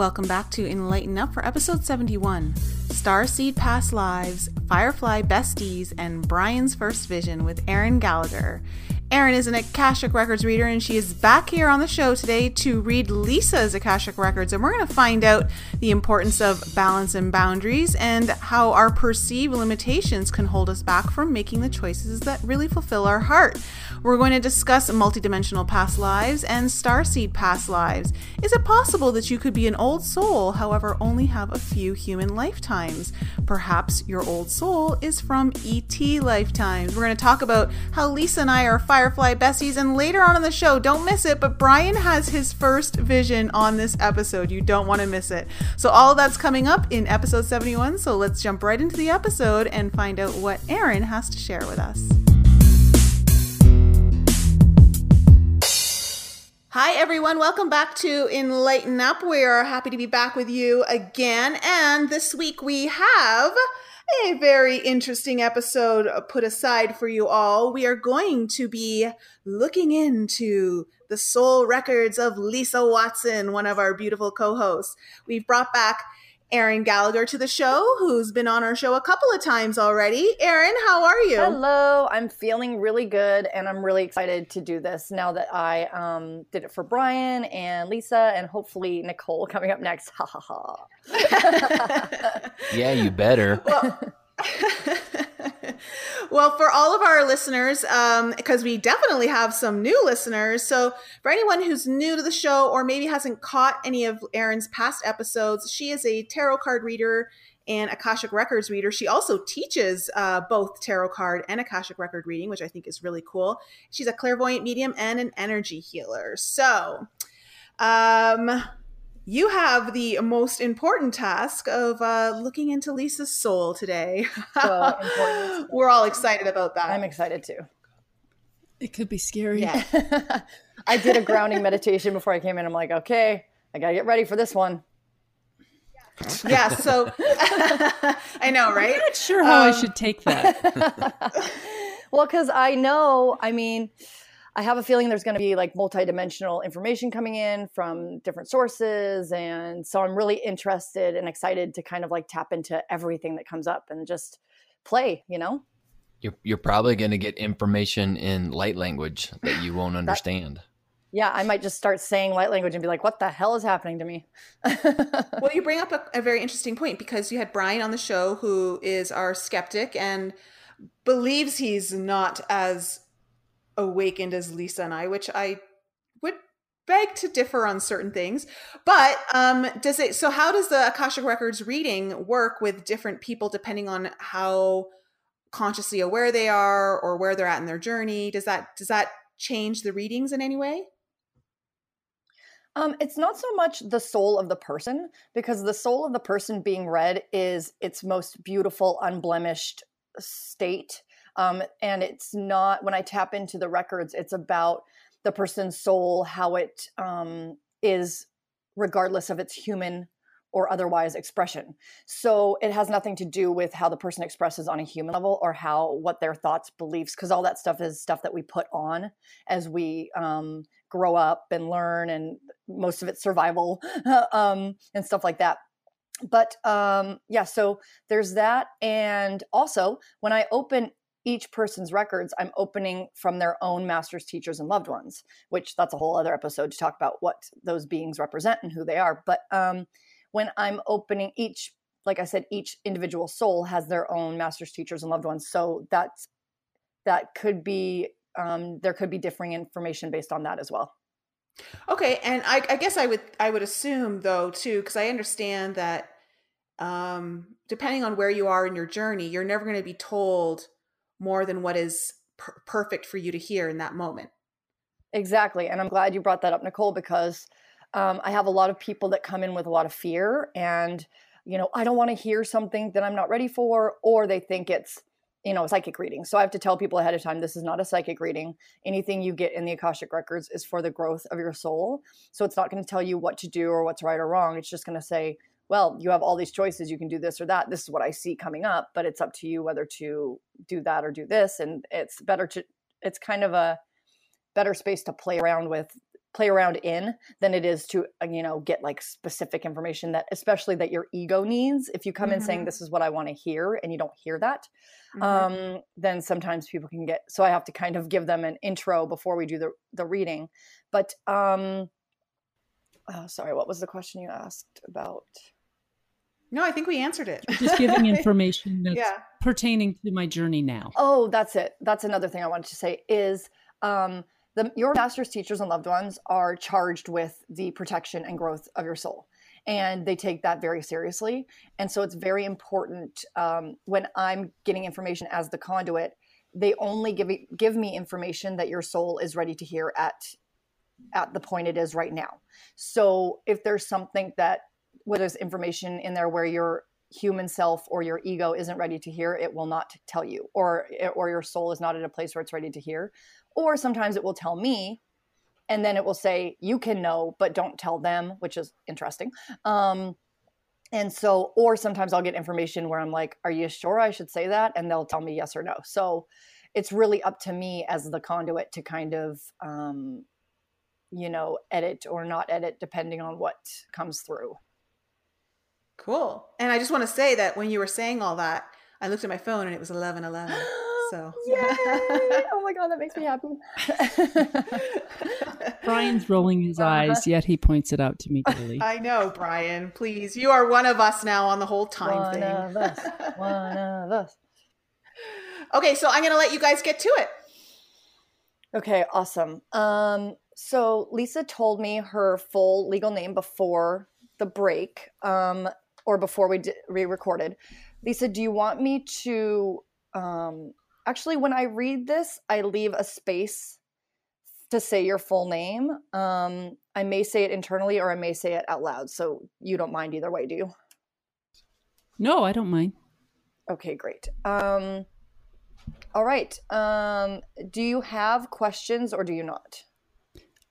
Welcome back to Enlighten Up for episode 71 Starseed Past Lives, Firefly Besties, and Brian's First Vision with Erin Gallagher. Erin is an Akashic Records reader, and she is back here on the show today to read Lisa's Akashic Records. And we're going to find out the importance of balance and boundaries and how our perceived limitations can hold us back from making the choices that really fulfill our heart. We're going to discuss multidimensional past lives and starseed past lives. Is it possible that you could be an old soul, however, only have a few human lifetimes? Perhaps your old soul is from ET lifetimes. We're going to talk about how Lisa and I are Firefly besties, and later on in the show, don't miss it, but Brian has his first vision on this episode. You don't want to miss it. So, all that's coming up in episode 71. So, let's jump right into the episode and find out what Erin has to share with us. Hi, everyone. Welcome back to Enlighten Up. We are happy to be back with you again. And this week we have a very interesting episode uh, put aside for you all. We are going to be looking into the soul records of Lisa Watson, one of our beautiful co hosts. We've brought back Erin Gallagher to the show, who's been on our show a couple of times already. Erin, how are you? Hello, I'm feeling really good, and I'm really excited to do this now that I um, did it for Brian and Lisa, and hopefully Nicole coming up next. Ha ha ha. yeah, you better. Well, well, for all of our listeners, because um, we definitely have some new listeners. So, for anyone who's new to the show or maybe hasn't caught any of Erin's past episodes, she is a tarot card reader and Akashic Records reader. She also teaches uh, both tarot card and Akashic Record reading, which I think is really cool. She's a clairvoyant medium and an energy healer. So, um, you have the most important task of uh, looking into Lisa's soul today. So We're all excited about that. I'm excited too. It could be scary. Yeah. I did a grounding meditation before I came in. I'm like, okay, I got to get ready for this one. Yeah, so I know, right? I'm not sure how um, I should take that. well, because I know, I mean, I have a feeling there's going to be like multidimensional information coming in from different sources. And so I'm really interested and excited to kind of like tap into everything that comes up and just play, you know? You're, you're probably going to get information in light language that you won't understand. That, yeah, I might just start saying light language and be like, what the hell is happening to me? well, you bring up a, a very interesting point because you had Brian on the show who is our skeptic and believes he's not as awakened as Lisa and I, which I would beg to differ on certain things. But um, does it? So how does the Akashic Records reading work with different people depending on how consciously aware they are or where they're at in their journey? Does that does that change the readings in any way? Um, it's not so much the soul of the person because the soul of the person being read is its most beautiful, unblemished state um, and it's not, when I tap into the records, it's about the person's soul, how it um, is, regardless of its human or otherwise expression. So it has nothing to do with how the person expresses on a human level or how what their thoughts, beliefs, because all that stuff is stuff that we put on as we um, grow up and learn, and most of it's survival um, and stuff like that. But um, yeah, so there's that. And also, when I open each person's records i'm opening from their own masters teachers and loved ones which that's a whole other episode to talk about what those beings represent and who they are. But um, when i'm opening each like i said each individual soul has their own masters teachers and loved ones. So that's that could be um, there could be differing information based on that as well. Okay and I, I guess i would i would assume though too because i understand that um, depending on where you are in your journey you're never going to be told more than what is per- perfect for you to hear in that moment. Exactly. And I'm glad you brought that up, Nicole, because um, I have a lot of people that come in with a lot of fear and, you know, I don't want to hear something that I'm not ready for, or they think it's, you know, a psychic reading. So I have to tell people ahead of time this is not a psychic reading. Anything you get in the Akashic Records is for the growth of your soul. So it's not going to tell you what to do or what's right or wrong. It's just going to say, well, you have all these choices. You can do this or that. This is what I see coming up, but it's up to you whether to do that or do this. And it's better to, it's kind of a better space to play around with play around in than it is to uh, you know get like specific information that especially that your ego needs if you come in saying Mhm. this is what i want to hear and you don't hear that Mhm. um, then sometimes people can get so i have to kind of give them an intro before we do the, the reading but um oh, sorry what was the question you asked about no, I think we answered it. Just giving information that's yeah. pertaining to my journey now. oh that's it that's another thing i wanted to say is um the your master's teachers and loved ones are charged with the protection and growth of your soul and they take that very seriously and so it's very important um, when i'm getting information as the conduit they only give me, give me information that your soul is ready to hear at at the point it is right now so if there's something that whether there's information in there where your human self or your ego isn't ready to hear it will not tell you or or your soul is not at a place where it's ready to hear. Or sometimes it will tell me and then it will say you can know but don't tell them which is interesting. Um and so or sometimes i'll get information where i'm like are you sure i should say that? And they'll tell me yes or no. So it's really up to me as the conduit to kind of um you know edit or not edit depending on what comes through Cool. And I just want to say that when you were saying all that, I looked at my phone and it was 11 11. So, Yay! oh my god that makes me happy Brian's rolling his Uh-huh. eyes, yet he points it out to me daily. I know, Brian. Please, you are one of us now on the whole time one thing. One of us one of us okay, so I'm going to let you guys get to it. Okay, awesome. Um, so Lisa told me her full legal name before the break, um, or before we re-recorded. Lisa, do you want me to? Um, actually, when I read this, I leave a space to say your full name. Um, I may say it internally, or I may say it out loud. So you don't mind either way, do you? No, I don't mind. Okay, great. Um, all right. Um, do you have questions, or do you not?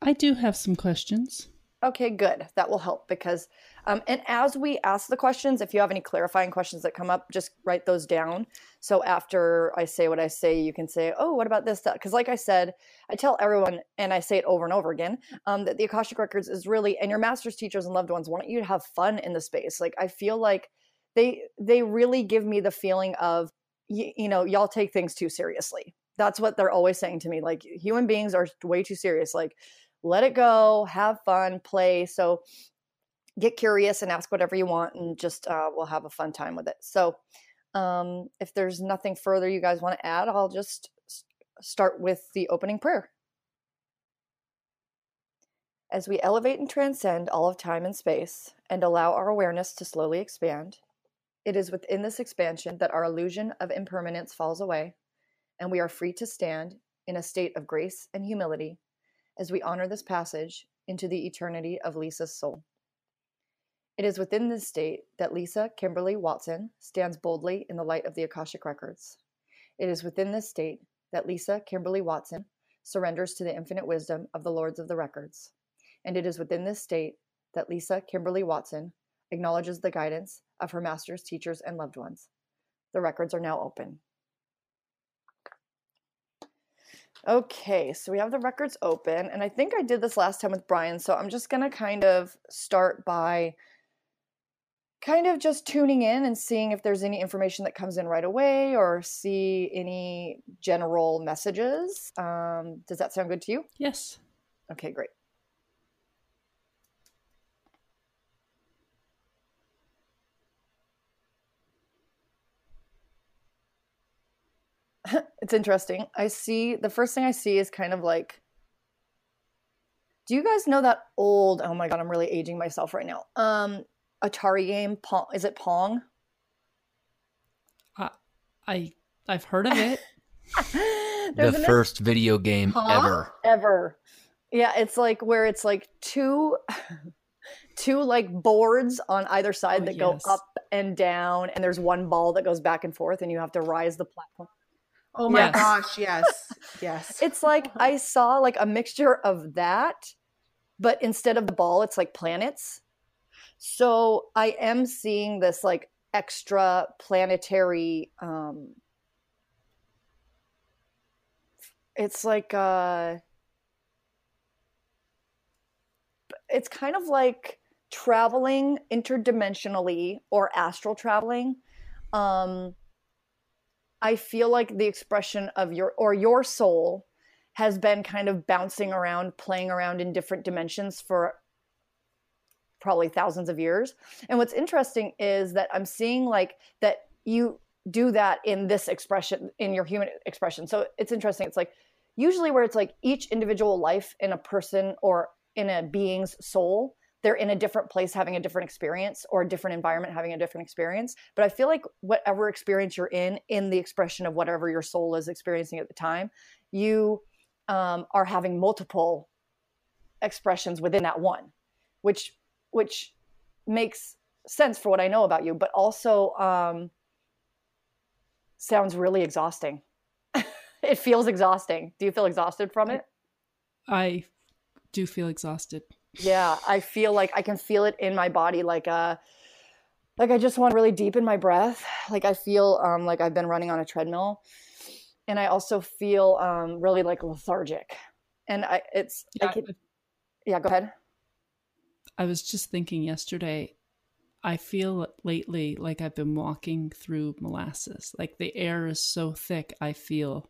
I do have some questions. Okay, good. That will help because, um, and as we ask the questions, if you have any clarifying questions that come up, just write those down. So after I say what I say, you can say, "Oh, what about this?" Because, like I said, I tell everyone, and I say it over and over again, um, that the Akashic Records is really, and your master's teachers and loved ones want you to have fun in the space. Like I feel like they they really give me the feeling of, you know, y'all take things too seriously. That's what they're always saying to me. Like human beings are way too serious. Like let it go, have fun, play. So get curious and ask whatever you want, and just uh, we'll have a fun time with it. So um, if there's nothing further you guys want to add, I'll just start with the opening prayer. As we elevate and transcend all of time and space and allow our awareness to slowly expand, it is within this expansion that our illusion of impermanence falls away, and we are free to stand in a state of grace and humility as we honor this passage into the eternity of Lisa's soul. It is within this state that Lisa Kimberly Watson stands boldly in the light of the Akashic Records. It is within this state that Lisa Kimberly Watson surrenders to the infinite wisdom of the Lords of the Records. And it is within this state that Lisa Kimberly Watson acknowledges the guidance of her masters, teachers, and loved ones. The records are now open. Okay, so we have the records open, and I think I did this last time with Brian, so I'm just going to kind of start by kind of just tuning in and seeing if there's any information that comes in right away or see any general messages. Um, does that sound good to you? Yes. Okay, great. it's interesting. I see the first thing I see is kind of like Do you guys know that old Oh my god, I'm really aging myself right now. Um Atari game Pong is it Pong? I, I I've heard of it. The an- first video game Huh? ever. ever. Yeah, it's like where it's like two two like boards on either side Oh, that yes. go up and down and there's one ball that goes back and forth and you have to rise the platform. Oh my Yes. gosh, yes. Yes. It's like I saw like a mixture of that but instead of the ball it's like planets. So I am seeing this like extra planetary um it's like uh it's kind of like traveling interdimensionally or astral traveling. Um, I feel like the expression of your or your soul has been kind of bouncing around, playing around in different dimensions for probably thousands of years. And what's interesting is that I'm seeing like that you do that in this expression in your human expression. So it's interesting. It's like usually where it's like each individual life in a person or in a being's soul they're in a different place having a different experience or a different environment having a different experience but i feel like whatever experience you're in in the expression of whatever your soul is experiencing at the time you um, are having multiple expressions within that one which which makes sense for what i know about you but also um, sounds really exhausting. It feels exhausting. Do you feel exhausted from it? I do feel exhausted. yeah i feel like i can feel it in my body like uh like i just want to really deepen my breath. Like i feel um like i've been running on a treadmill and i also feel um really like lethargic. And i it's Yeah, I can, yeah go ahead I was just thinking yesterday, I feel lately like I've been walking through molasses. Like the air is so thick, I feel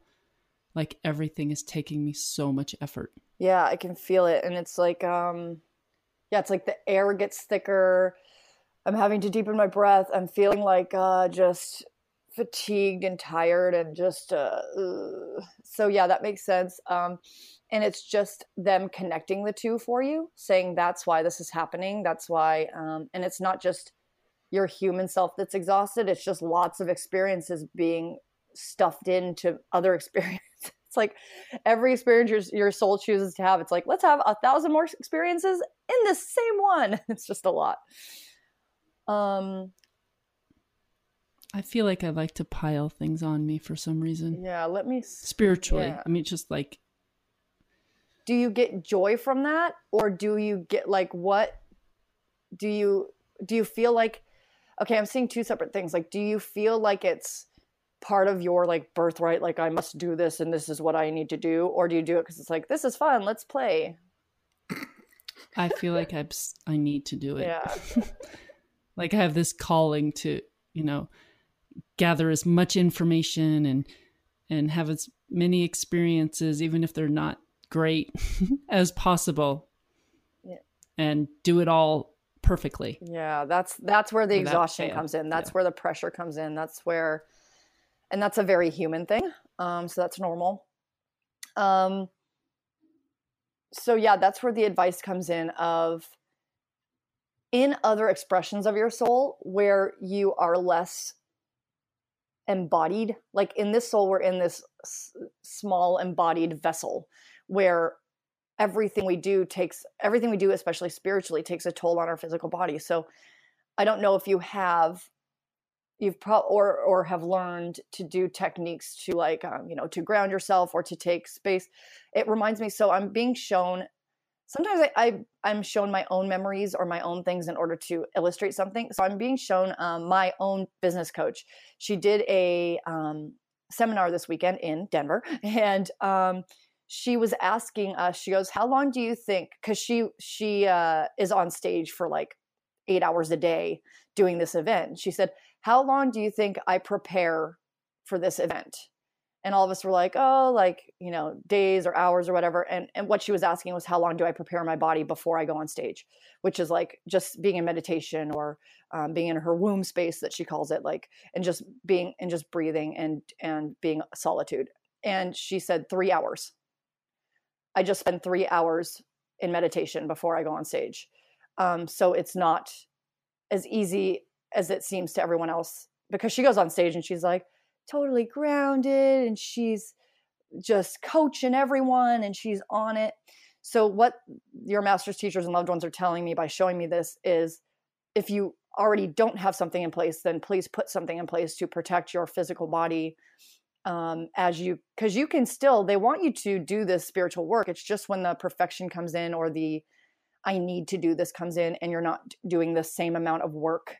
like everything is taking me so much effort. yeah i can feel it and it's like um yeah it's like the air gets thicker i'm having to deepen my breath i'm feeling like uh just fatigued and tired and just uh so yeah that makes sense um and it's just them connecting the two for you saying that's why this is happening that's why um and it's not just your human self that's exhausted it's just lots of experiences being stuffed into other experiences. It's like every experience your, your soul chooses to have it's like let's have a thousand more experiences in the same one. It's just a lot. Um I feel like I like to pile things on me for some reason. yeah let me Spiritually. Yeah. I mean, just like, do you get joy from that or do you get like what do you do you feel like okay i'm seeing two separate things like do you feel like it's part of your like birthright like i must do this and this is what i need to do or do you do it because it's like this is fun let's play I feel like s- I need to do it. yeah like I have this calling to, you know, gather as much information and and have as many experiences, even if they're not great, as possible. Yeah. And do it all perfectly. Yeah, that's that's where the Without exhaustion fail. comes in. That's Yeah. where the pressure comes in. That's where and that's a very human thing. Um so that's normal. Um so yeah, that's where the advice comes in of in other expressions of your soul where you are less embodied. Like in this soul we're in this s- small embodied vessel where everything we do takes everything we do especially spiritually takes a toll on our physical body so i don't know if you have you've pro or or have learned to do techniques to like um, you know to ground yourself or to take space it reminds me so i'm being shown sometimes I, I i'm shown my own memories or my own things in order to illustrate something. So i'm being shown um, my own business coach. She did a um, seminar this weekend in denver and um, she was asking us she goes how long do you think because she she uh, is on stage for like eight hours a day doing this event. She said how long do you think i prepare for this event and all of us were like oh like you know days or hours or whatever and and what she was asking was how long do i prepare my body before i go on stage? Which is like just being in meditation or um, being in her womb space that she calls it like and just being and just breathing and and being solitude. And she said three hours. I just spend three hours in meditation before I go on stage. Um, so it's not as easy as it seems to everyone else because she goes on stage and she's like totally grounded and she's just coaching everyone and she's on it. So, what your master's teachers and loved ones are telling me by showing me this is if you already don't have something in place, then please put something in place to protect your physical body um, as you because you can still they want you to do this spiritual work it's just when the perfection comes in or the i need to do this comes in and you're not doing the same amount of work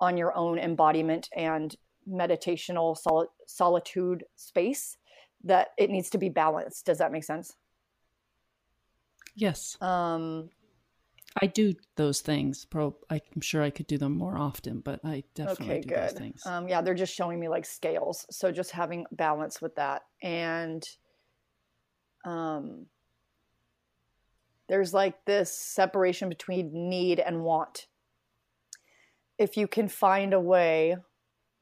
on your own embodiment and meditational soli- solitude space that it needs to be balanced does that make sense Yes. um I do those things. Pro, I'm sure I could do them more often, but I definitely okay, do good. those things. Um, yeah, they're just showing me like scales, so just having balance with that, and um, there's like this separation between need and want. If you can find a way,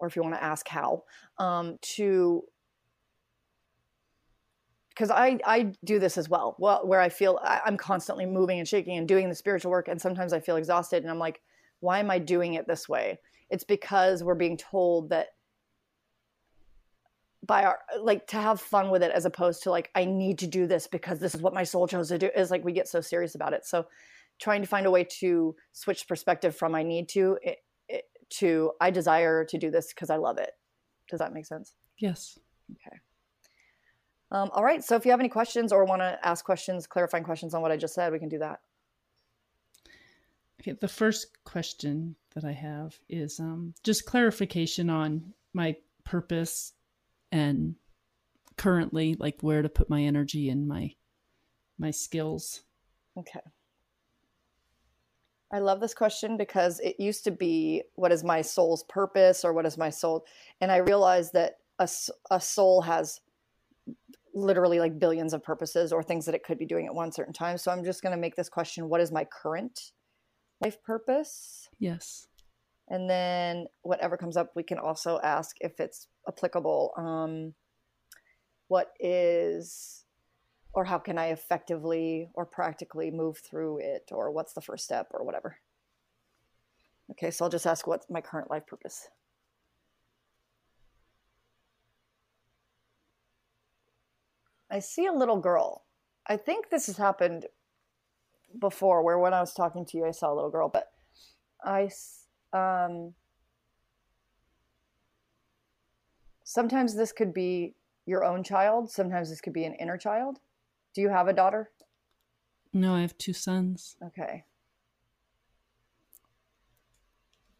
or if you want to ask how, um, to because I, I do this as well, well where I feel I, I'm constantly moving and shaking and doing the spiritual work. And sometimes I feel exhausted and I'm like, why am I doing it this way? It's because we're being told that by our like to have fun with it as opposed to like I need to do this because this is what my soul chose to do is like we get so serious about it. So trying to find a way to switch perspective from I need to it, to I desire to do this because I love it. Does that make sense? Yes. Okay. Um, all right. So if you have any questions or want to ask questions, clarifying questions on what I just said, we can do that. Okay. The first question that I have is um, just clarification on my purpose and currently, like where to put my energy and my my skills. Okay. I love this question because it used to be what is my soul's purpose or what is my soul and I realized that a, a soul has literally like billions of purposes or things that it could be doing at one certain time. So I'm just going to make this question what is my current life purpose? Yes. And then whatever comes up, we can also ask if it's applicable. Um, what is, or how can I effectively or practically move through it, or what's the first step, or whatever. Okay, so I'll just ask what's my current life purpose. I see a little girl. I think this has happened before, where when I was talking to you, I saw a little girl, but I, um, sometimes this could be your own child. Sometimes this could be an inner child. Do you have a daughter? No, I have two sons. Okay.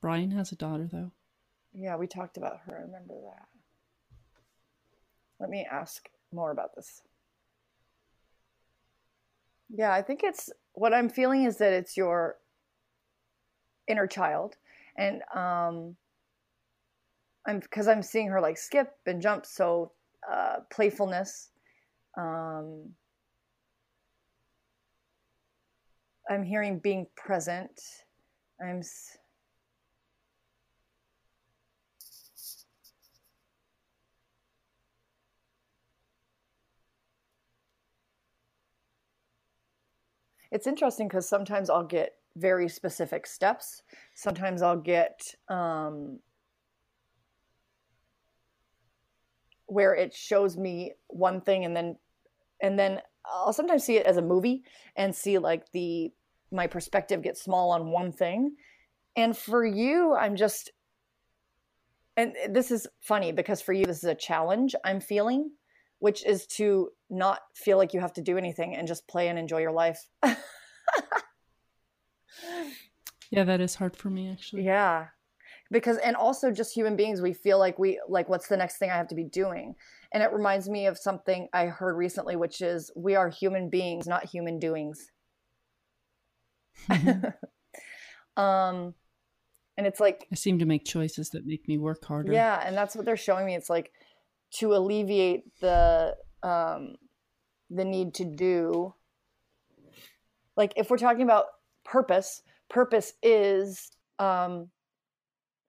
Brian has a daughter, though. Yeah, we talked about her. I remember that. Let me ask more about this. Yeah, I think it's what I'm feeling is that it's your inner child, and um, I'm because I'm seeing her like skip and jump, so uh, playfulness. Um, I'm hearing being present. I'm. it's interesting because sometimes I'll get very specific steps. Sometimes I'll get um, where it shows me one thing and then and then I'll sometimes see it as a movie and see like the my perspective get small on one thing. And for you, I'm just and this is funny because for you this is a challenge I'm feeling which is to not feel like you have to do anything and just play and enjoy your life. yeah, that is hard for me actually. Yeah. Because and also just human beings we feel like we like what's the next thing I have to be doing? And it reminds me of something I heard recently which is we are human beings, not human doings. um and it's like I seem to make choices that make me work harder. Yeah, and that's what they're showing me. It's like to alleviate the um, the need to do like if we're talking about purpose purpose is um,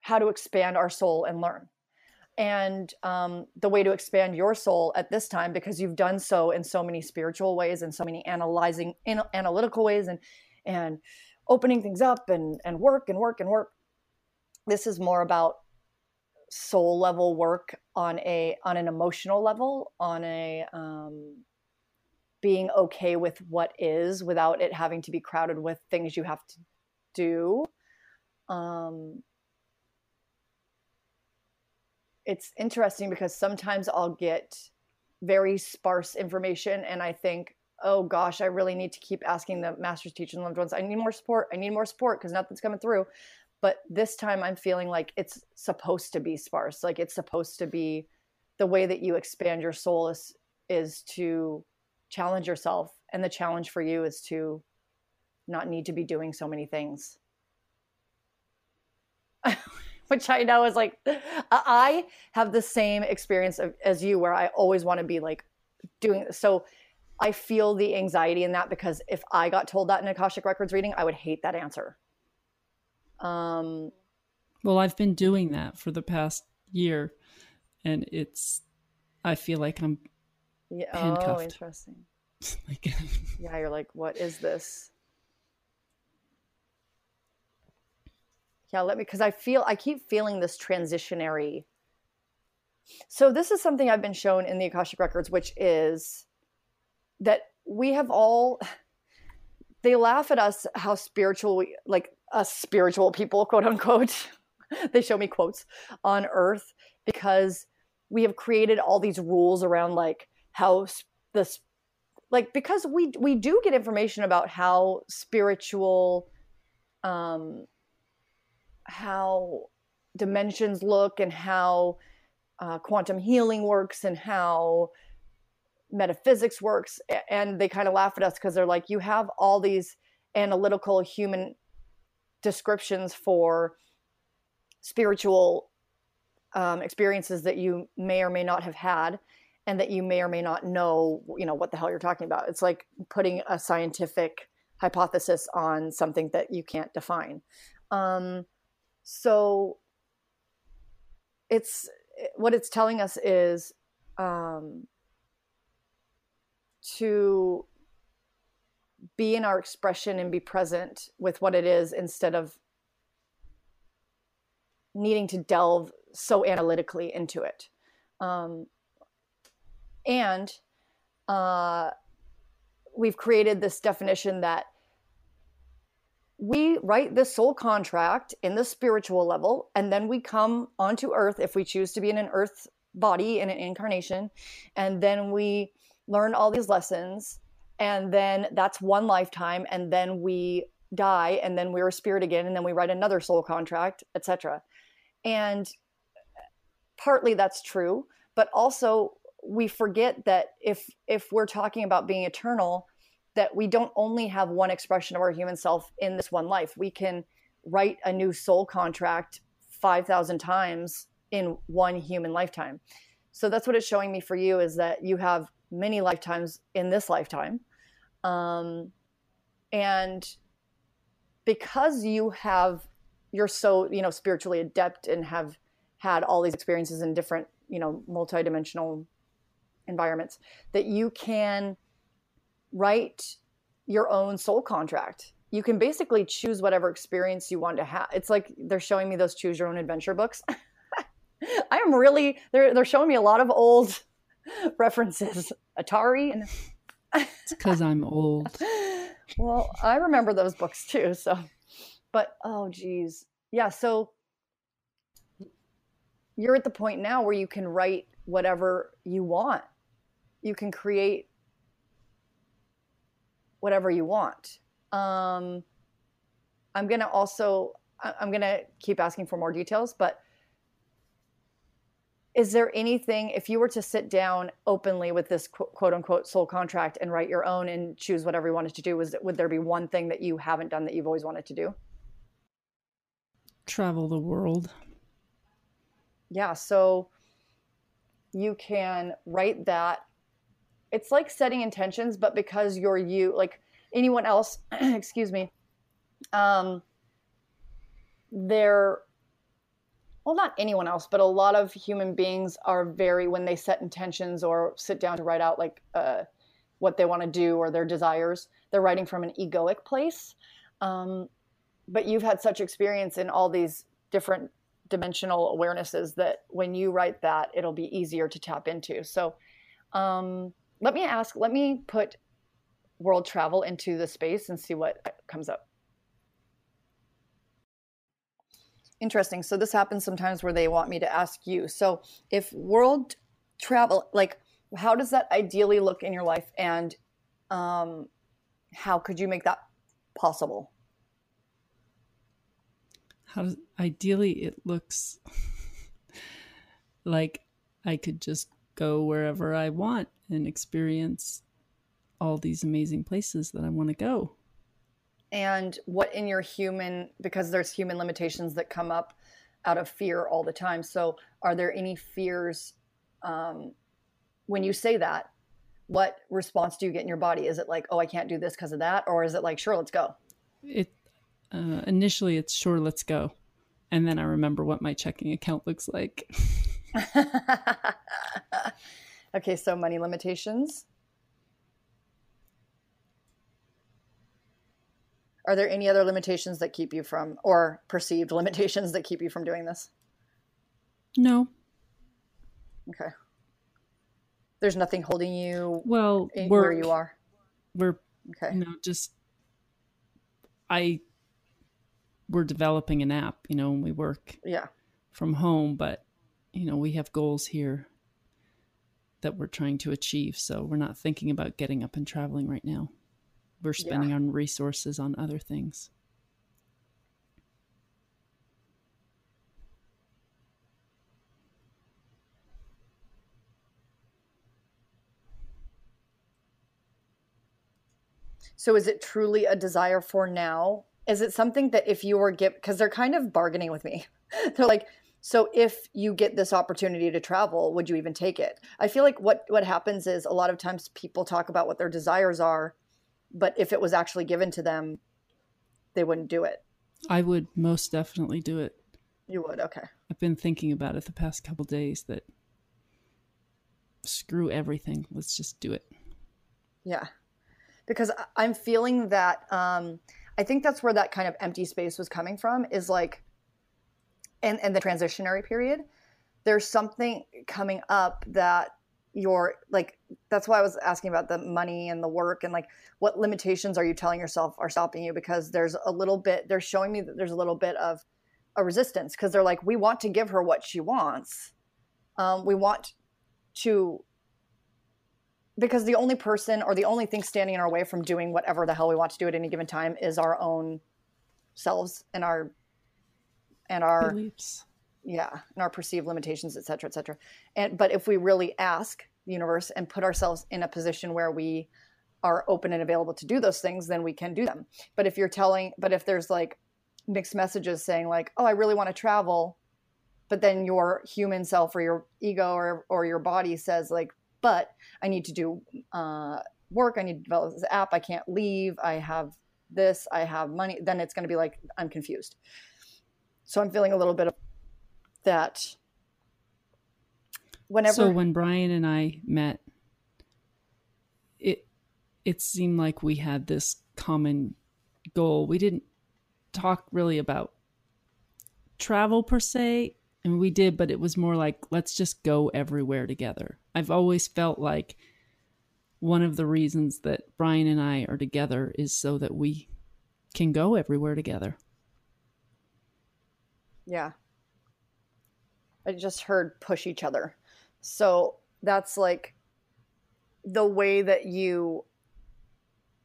how to expand our soul and learn. And um, the way to expand your soul at this time because you've done so in so many spiritual ways and so many analyzing in, analytical ways and and opening things up and and work and work and work this is more about soul level work on a on an emotional level on a um, being okay with what is without it having to be crowded with things you have to do. Um, it's interesting because sometimes i'll get very sparse information and i think oh gosh i really need to keep asking the masters teachers and loved ones. I need more support. I need more support because nothing's coming through. But this time i'm feeling like it's supposed to be sparse. Like it's supposed to be the way that you expand your soul is is to challenge yourself and the challenge for you is to not need to be doing so many things. Which I know is like, I have the same experience of, as you, where I always want to be like doing so. I feel the anxiety in that because if I got told that in Akashic Records reading, I would hate that answer. Um, well, I've been doing that for the past year, and it's. I feel like I'm yeah, oh, handcuffed. Oh, interesting. like, yeah, you're like, what is this? Yeah, let me because I feel I keep feeling this transitionary. So this is something I've been shown in the Akashic records, which is that we have all they laugh at us how spiritual we like us spiritual people, quote unquote. they show me quotes on earth because we have created all these rules around like how this like because we we do get information about how spiritual um how dimensions look and how uh, quantum healing works and how metaphysics works and they kind of laugh at us because they're like you have all these analytical human descriptions for spiritual um, experiences that you may or may not have had and that you may or may not know you know what the hell you're talking about. It's like putting a scientific hypothesis on something that you can't define. Um, so it's what it's telling us is um, to be in our expression and be present with what it is instead of needing to delve so analytically into it. Um, and uh, we've created this definition that we write this soul contract in the spiritual level, and then we come onto earth if we choose to be in an earth body in an incarnation, and then we learn all these lessons, and then that's one lifetime, and then we die, and then we're a spirit again, and then we write another soul contract, etc. And partly that's true, but also we forget that if if we're talking about being eternal that we don't only have one expression of our human self in this one life. We can write a new soul contract 5,000 times in one human lifetime. So that's what it's showing me for you is that you have many lifetimes in this lifetime. Um, and because you have, you're so, you know, spiritually adept and have had all these experiences in different, you know, multidimensional environments, that you can write your own soul contract. You can basically choose whatever experience you want to have. It's like they're showing me those choose your own adventure books. I am really they're they're showing me a lot of old references. Atari and It's cuz I'm old. well, I remember those books too, so but oh geez. Yeah, so you're at the point now where you can write whatever you want. You can create whatever you want. Um, I'm going to also, I'm going to keep asking for more details, but is there anything, if you were to sit down openly with this quote unquote soul contract and write your own and choose whatever you wanted to do, was, would there be one thing that you haven't done that you've always wanted to do? Travel the world. Yeah. So you can write that it's like setting intentions, but because you're you, like anyone else, excuse me, um, they're well, not anyone else, but a lot of human beings are very when they set intentions or sit down to write out like uh, what they want to do or their desires. They're writing from an egoic place. Um, but you've had such experience in all these different dimensional awarenesses that when you write that, it'll be easier to tap into. So, um, let me ask, let me put world travel into the space and see what comes up. Interesting. So this happens sometimes where they want me to ask you. So if world travel, like how does that ideally look in your life and um, how could you make that possible? How does ideally it looks like I could just go wherever I want and experience all these amazing places that I want to go. and what in your human because there's human limitations that come up out of fear all the time so are there any fears um, when you say that what response do you get in your body is it like oh i can't do this because of that or is it like sure let's go It uh, initially it's sure let's go, and then I remember what my checking account looks like. okay so money limitations. Are there any other limitations that keep you from or perceived limitations that keep you from doing this? No, okay. There's nothing holding you well, where you are? we're okay. you know just I we're developing an app, you know, and we work yeah. from home, but you know, we have goals here that we're trying to achieve. So we're not thinking about getting up and traveling right now. We're spending on resources on other things. So is it truly a desire for now? Is it something that if you were get because they're kind of bargaining with me. they're like, so if you get this opportunity to travel, would you even take it? I feel like what what happens is a lot of times people talk about what their desires are, but if it was actually given to them, they wouldn't do it. I would most definitely do it. You would, okay. I've been thinking about it the past couple days that screw everything. Let's just do it. Yeah. Because I'm feeling that um I think that's where that kind of empty space was coming from is like and and the transitionary period. There's something coming up that you're like that's why I was asking about the money and the work and like what limitations are you telling yourself are stopping you because there's a little bit they're showing me that there's a little bit of a resistance because they're like we want to give her what she wants. Um, we want to because the only person or the only thing standing in our way from doing whatever the hell we want to do at any given time is our own selves and our and our Beliefs. yeah and our perceived limitations et cetera et cetera. And but if we really ask the universe and put ourselves in a position where we are open and available to do those things then we can do them. But if you're telling but if there's like mixed messages saying like oh i really want to travel but then your human self or your ego or, or your body says like but i need to do uh, work i need to develop this app i can't leave i have this i have money then it's going to be like i'm confused so i'm feeling a little bit of that whenever So when Brian and I met, it it seemed like we had this common goal. We didn't talk really about travel per se. Mean, we did, but it was more like let's just go everywhere together. I've always felt like one of the reasons that Brian and I are together is so that we can go everywhere together. Yeah. I just heard push each other. So that's like the way that you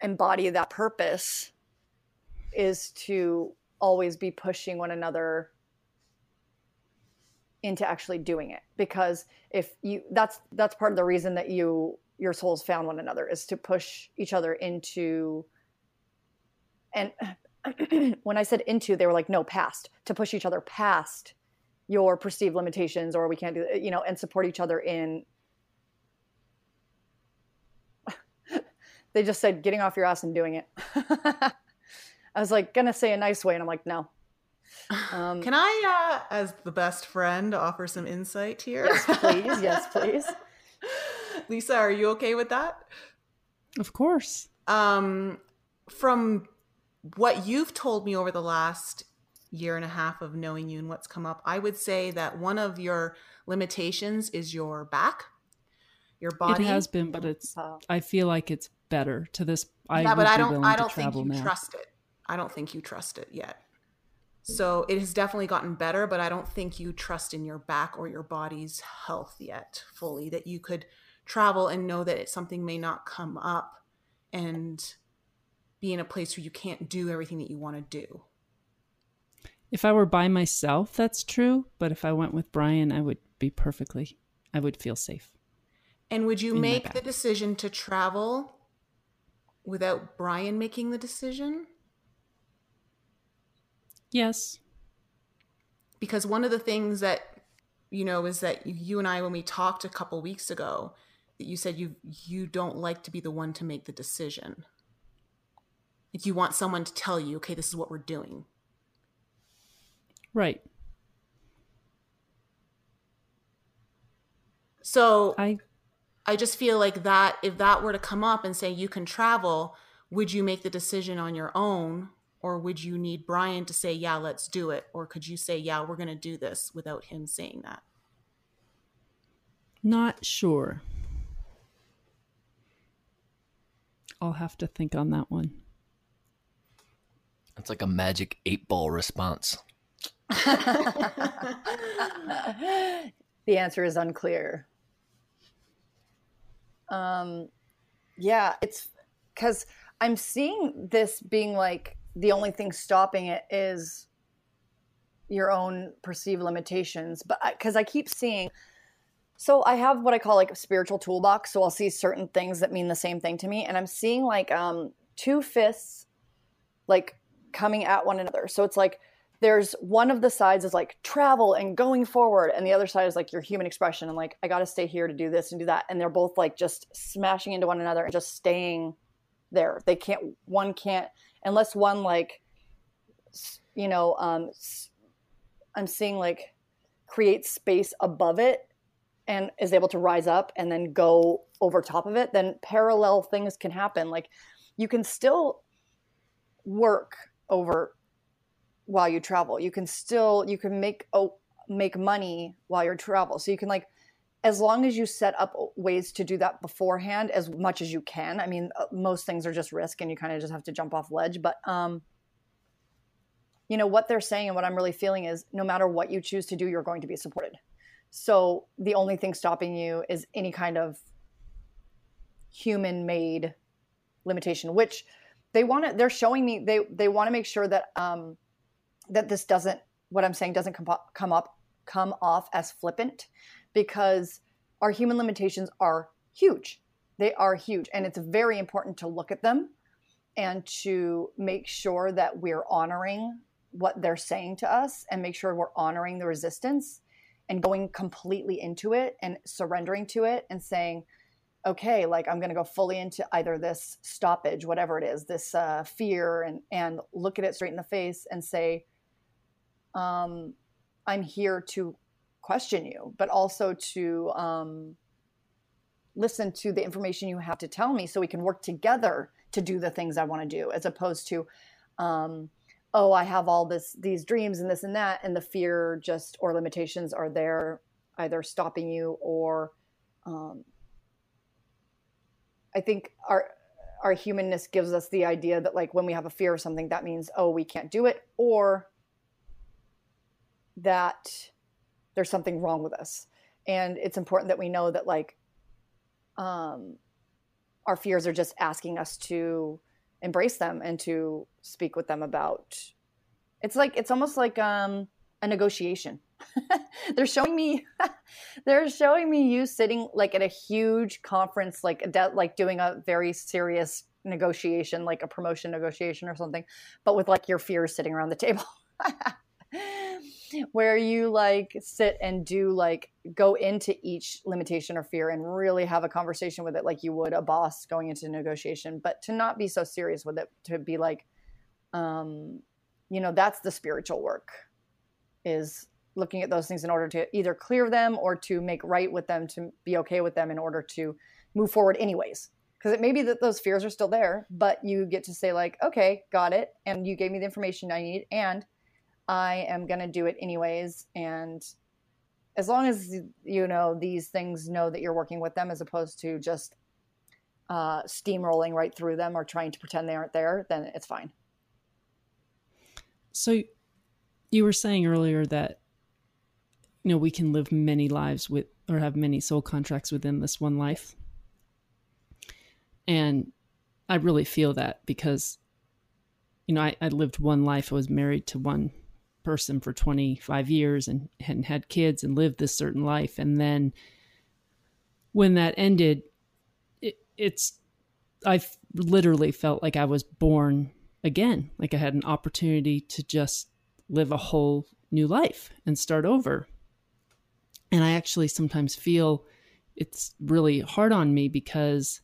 embody that purpose is to always be pushing one another into actually doing it because if you that's that's part of the reason that you your souls found one another is to push each other into and when I said into, they were like, no, past, to push each other past your perceived limitations or we can't do you know, and support each other in. they just said getting off your ass and doing it. I was like, gonna say a nice way, and I'm like, no. Um, Can I, uh, as the best friend, offer some insight here? yes, please. Yes, please. Lisa, are you okay with that? Of course. Um, from what you've told me over the last year and a half of knowing you and what's come up, I would say that one of your limitations is your back, your body. It has been, but it's. Uh, I feel like it's better to this. I yeah, but I don't. I don't think you now. trust it. I don't think you trust it yet. So it has definitely gotten better, but I don't think you trust in your back or your body's health yet fully. That you could travel and know that it, something may not come up, and be in a place where you can't do everything that you want to do. If I were by myself, that's true. But if I went with Brian, I would be perfectly. I would feel safe. And would you make the decision to travel without Brian making the decision? Yes. Because one of the things that you know is that you and I when we talked a couple weeks ago that you said you you don't like to be the one to make the decision. Like you want someone to tell you, okay, this is what we're doing. Right. So I I just feel like that if that were to come up and say you can travel, would you make the decision on your own or would you need Brian to say, "Yeah, let's do it," or could you say, "Yeah, we're going to do this" without him saying that? not sure. I'll have to think on that one. It's like a magic eight ball response. the answer is unclear. Um, yeah, it's because I'm seeing this being like the only thing stopping it is your own perceived limitations. But because I, I keep seeing, so I have what I call like a spiritual toolbox. So I'll see certain things that mean the same thing to me, and I'm seeing like um, two fists, like coming at one another. So it's like there's one of the sides is like travel and going forward and the other side is like your human expression and like i got to stay here to do this and do that. And they're both like just smashing into one another and just staying there. They can't one can't unless one like you know um i'm seeing like create space above it and is able to rise up and then go over top of it then parallel things can happen. Like you can still work over while you travel. You can still you can make oh make money while you're travel. So you can like as long as you set up ways to do that beforehand as much as you can. I mean, uh, most things are just risk and you kind of just have to jump off ledge, but um you know what they're saying and what I'm really feeling is no matter what you choose to do, you're going to be supported. So the only thing stopping you is any kind of human made limitation, which they want to, they're showing me, they, they want to make sure that, um, that this doesn't what i'm saying doesn't come come up come off as flippant because our human limitations are huge. They are huge and it's very important to look at them and to make sure that we're honoring what they're saying to us and make sure we're honoring the resistance and going completely into it and surrendering to it and saying okay like i'm going to go fully into either this stoppage whatever it is this uh, fear and and look at it straight in the face and say um, I'm here to question you, but also to um, listen to the information you have to tell me so we can work together to do the things I want to do, as opposed to, um, oh, I have all this these dreams and this and that, and the fear just or limitations are there either stopping you or um, I think our our humanness gives us the idea that like when we have a fear of something, that means oh we can't do it, or that there's something wrong with us. And it's important that we know that like um our fears are just asking us to embrace them and to speak with them about it's like it's almost like um a negotiation they're showing me they're showing me you sitting like at a huge conference like de- like doing a very serious negotiation like a promotion negotiation or something but with like your fears sitting around the table. Where you like sit and do like go into each limitation or fear and really have a conversation with it like you would a boss going into negotiation but to not be so serious with it to be like um you know that's the spiritual work is looking at those things in order to either clear them or to make right with them to be okay with them in order to move forward anyways because it may be that those fears are still there but you get to say like okay got it and you gave me the information i need and I am going to do it anyways. And as long as, you know, these things know that you're working with them as opposed to just uh, steamrolling right through them or trying to pretend they aren't there, then it's fine. So you were saying earlier that, you know, we can live many lives with, or have many soul contracts within this one life. And I really feel that because, you know, I, I lived one life. I was married to one person for 25 years and, and had kids and lived this certain life. And then when that ended, it, it's, I literally felt like I was born again. Like I had an opportunity to just live a whole new life and start over. And I actually sometimes feel it's really hard on me because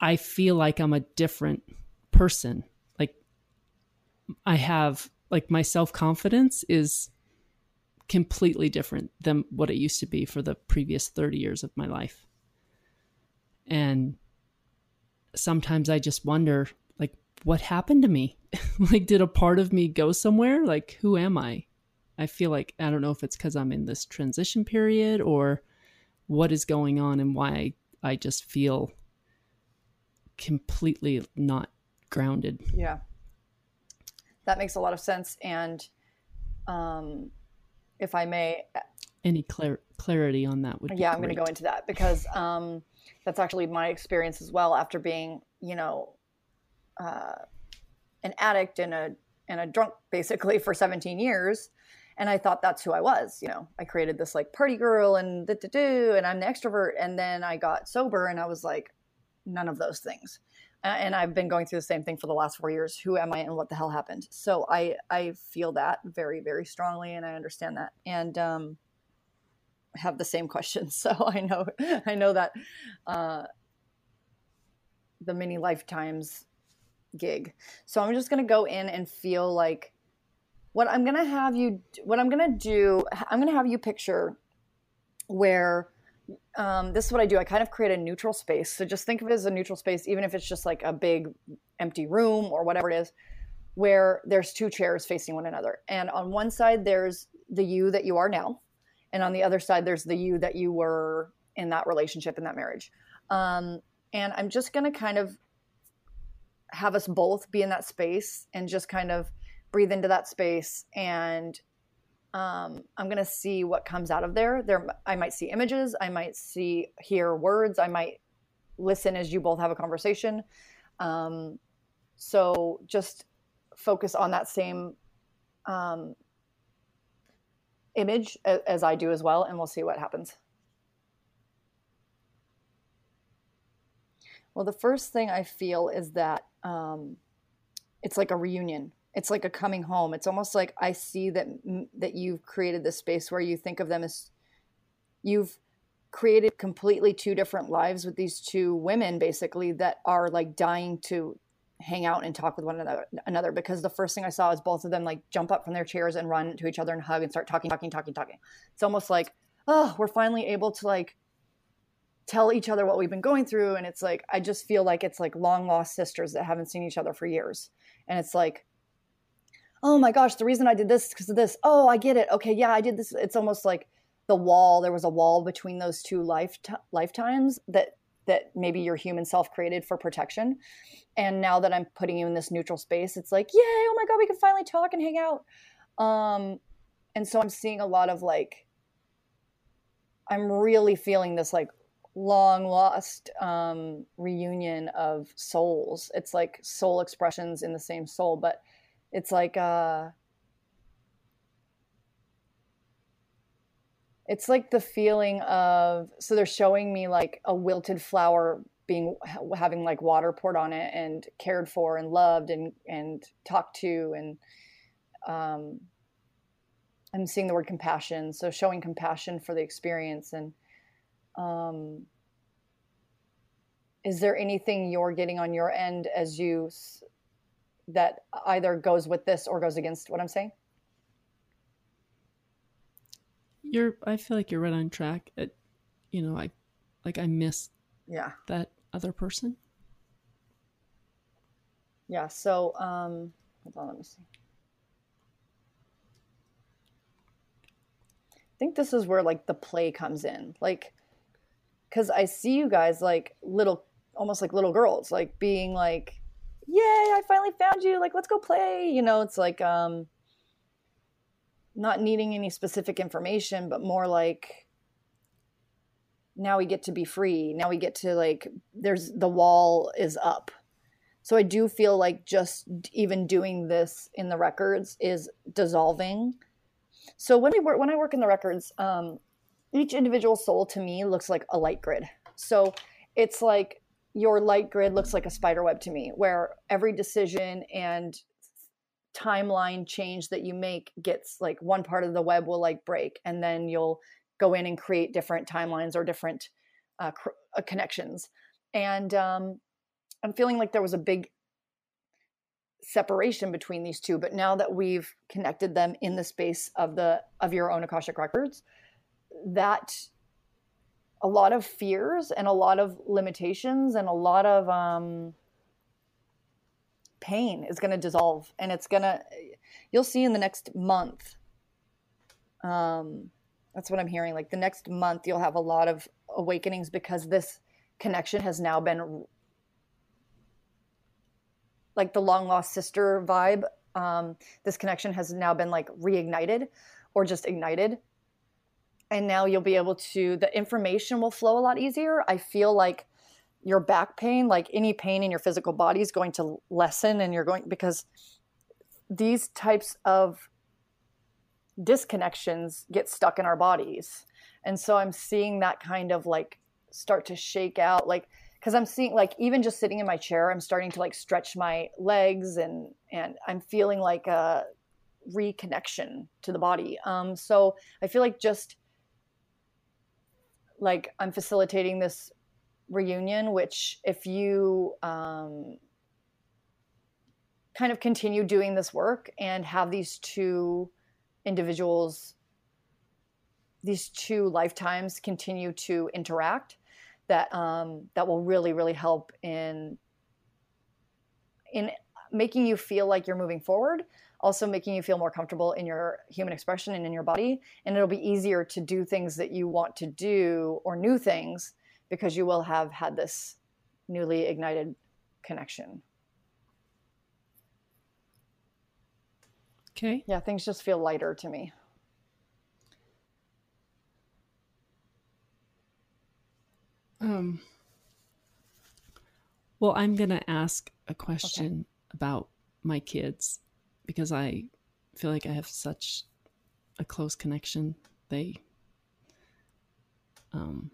I feel like I'm a different person. Like I have like my self-confidence is completely different than what it used to be for the previous 30 years of my life. And sometimes I just wonder like what happened to me? like did a part of me go somewhere? Like who am I? I feel like I don't know if it's cuz I'm in this transition period or what is going on and why I just feel completely not grounded. Yeah. That makes a lot of sense and um if I may any clar- clarity on that would yeah i'm going to go into that because um, that's actually my experience as well after being you know uh, an addict and a and a drunk basically for 17 years and i thought that's who i was you know? I created this like party girl and da da do, and i'm the extrovert. And then i got sober and i was like none of those things. And i've been going through the same thing for the last four years. Who am i and what the hell happened? So i i feel that very very strongly and i understand that. And um have the same questions. So i know i know that uh the many lifetimes gig. So I'm just going to go in and feel like what I'm to have you, what I'm to do, I'm to have you picture where um, this is what I do. I kind of create a neutral space. So just think of it as a neutral space, even if it's just like a big empty room or whatever it is, where there's two chairs facing one another. And on one side, there's the you that you are now. And on the other side, there's the you that you were in that relationship, in that marriage. Um, and I'm just going to kind of have us both be in that space and just kind of breathe into that space and um, i'm going to see what comes out of there. There i might see images i might see hear words i might listen as you both have a conversation. Um, so just focus on that same um, image as, as i do as well and we'll see what happens. Well the first thing i feel is that um, it's like a reunion it's like a coming home. It's almost like i see that that you've created this space where you think of them as you've created completely two different lives with these two women basically that are like dying to hang out and talk with one another another because the first thing i saw is both of them like jump up from their chairs and run to each other and hug and start talking talking talking talking. It's almost like oh we're finally able to like tell each other what we've been going through and it's like i just feel like it's like long lost sisters that haven't seen each other for years. And it's like oh my gosh the reason i did this because of this. Oh i get it. Okay yeah i did this. It's almost like the wall there was a wall between those two life lifetimes that that maybe your human self created for protection. And now that i'm putting you in this neutral space it's like yay oh my god we can finally talk and hang out. Um and so i'm seeing a lot of like i'm really feeling this like long lost um, reunion of souls. It's like soul expressions in the same soul, but it's like uh, it's like the feeling of so they're showing me like a wilted flower being having like water poured on it and cared for and loved and and talked to and um, I'm seeing the word compassion. So showing compassion for the experience and um, is there anything you're getting on your end as you that either goes with this or goes against what I'm saying? You're. I feel like you're right on track. It, you know, I like I miss. Yeah. That other person. Yeah. So, um, hold on. Let me see. I think this is where like the play comes in. Like because I see you guys like little, almost like little girls, like being like, "Yay! I finally found you! Like, let's go play!" You know, it's like um, not needing any specific information, but more like now we get to be free. Now we get to like, there's the wall is up. So I do feel like just even doing this in the records is dissolving. So when we work, when I work in the records, um, each individual soul to me looks like a light grid. So it's like your light grid looks like a spider web to me, where every decision and timeline change that you make gets like one part of the web will like break and then you'll go in and create different timelines or different uh, cr- uh, connections. And um, i'm feeling like there was a big separation between these two but now that we've connected them in the space of the of your own akashic records that a lot of fears and a lot of limitations and a lot of um, pain is going to dissolve and it's going to you'll see in the next month um, that's what i'm hearing like the next month you'll have a lot of awakenings because this connection has now been like the long lost sister vibe um, this connection has now been like reignited or just ignited and now you'll be able to the information will flow a lot easier. I feel like your back pain like any pain in your physical body is going to lessen and you're going because these types of disconnections get stuck in our bodies. And so i'm seeing that kind of like start to shake out like because i'm seeing like even just sitting in my chair i'm starting to like stretch my legs and and i'm feeling like a reconnection to the body. Um so i feel like just like I'm facilitating this reunion, which if you um, kind of continue doing this work and have these two individuals, these two lifetimes continue to interact, that um, that will really really help in in making you feel like you're moving forward also making you feel more comfortable in your human expression and in your body. And it'll be easier to do things that you want to do or new things because you will have had this newly ignited connection. Okay. Yeah, things just feel lighter to me. Um, well, I'm going to ask a question okay. about my kids because I feel like I have such a close connection. They um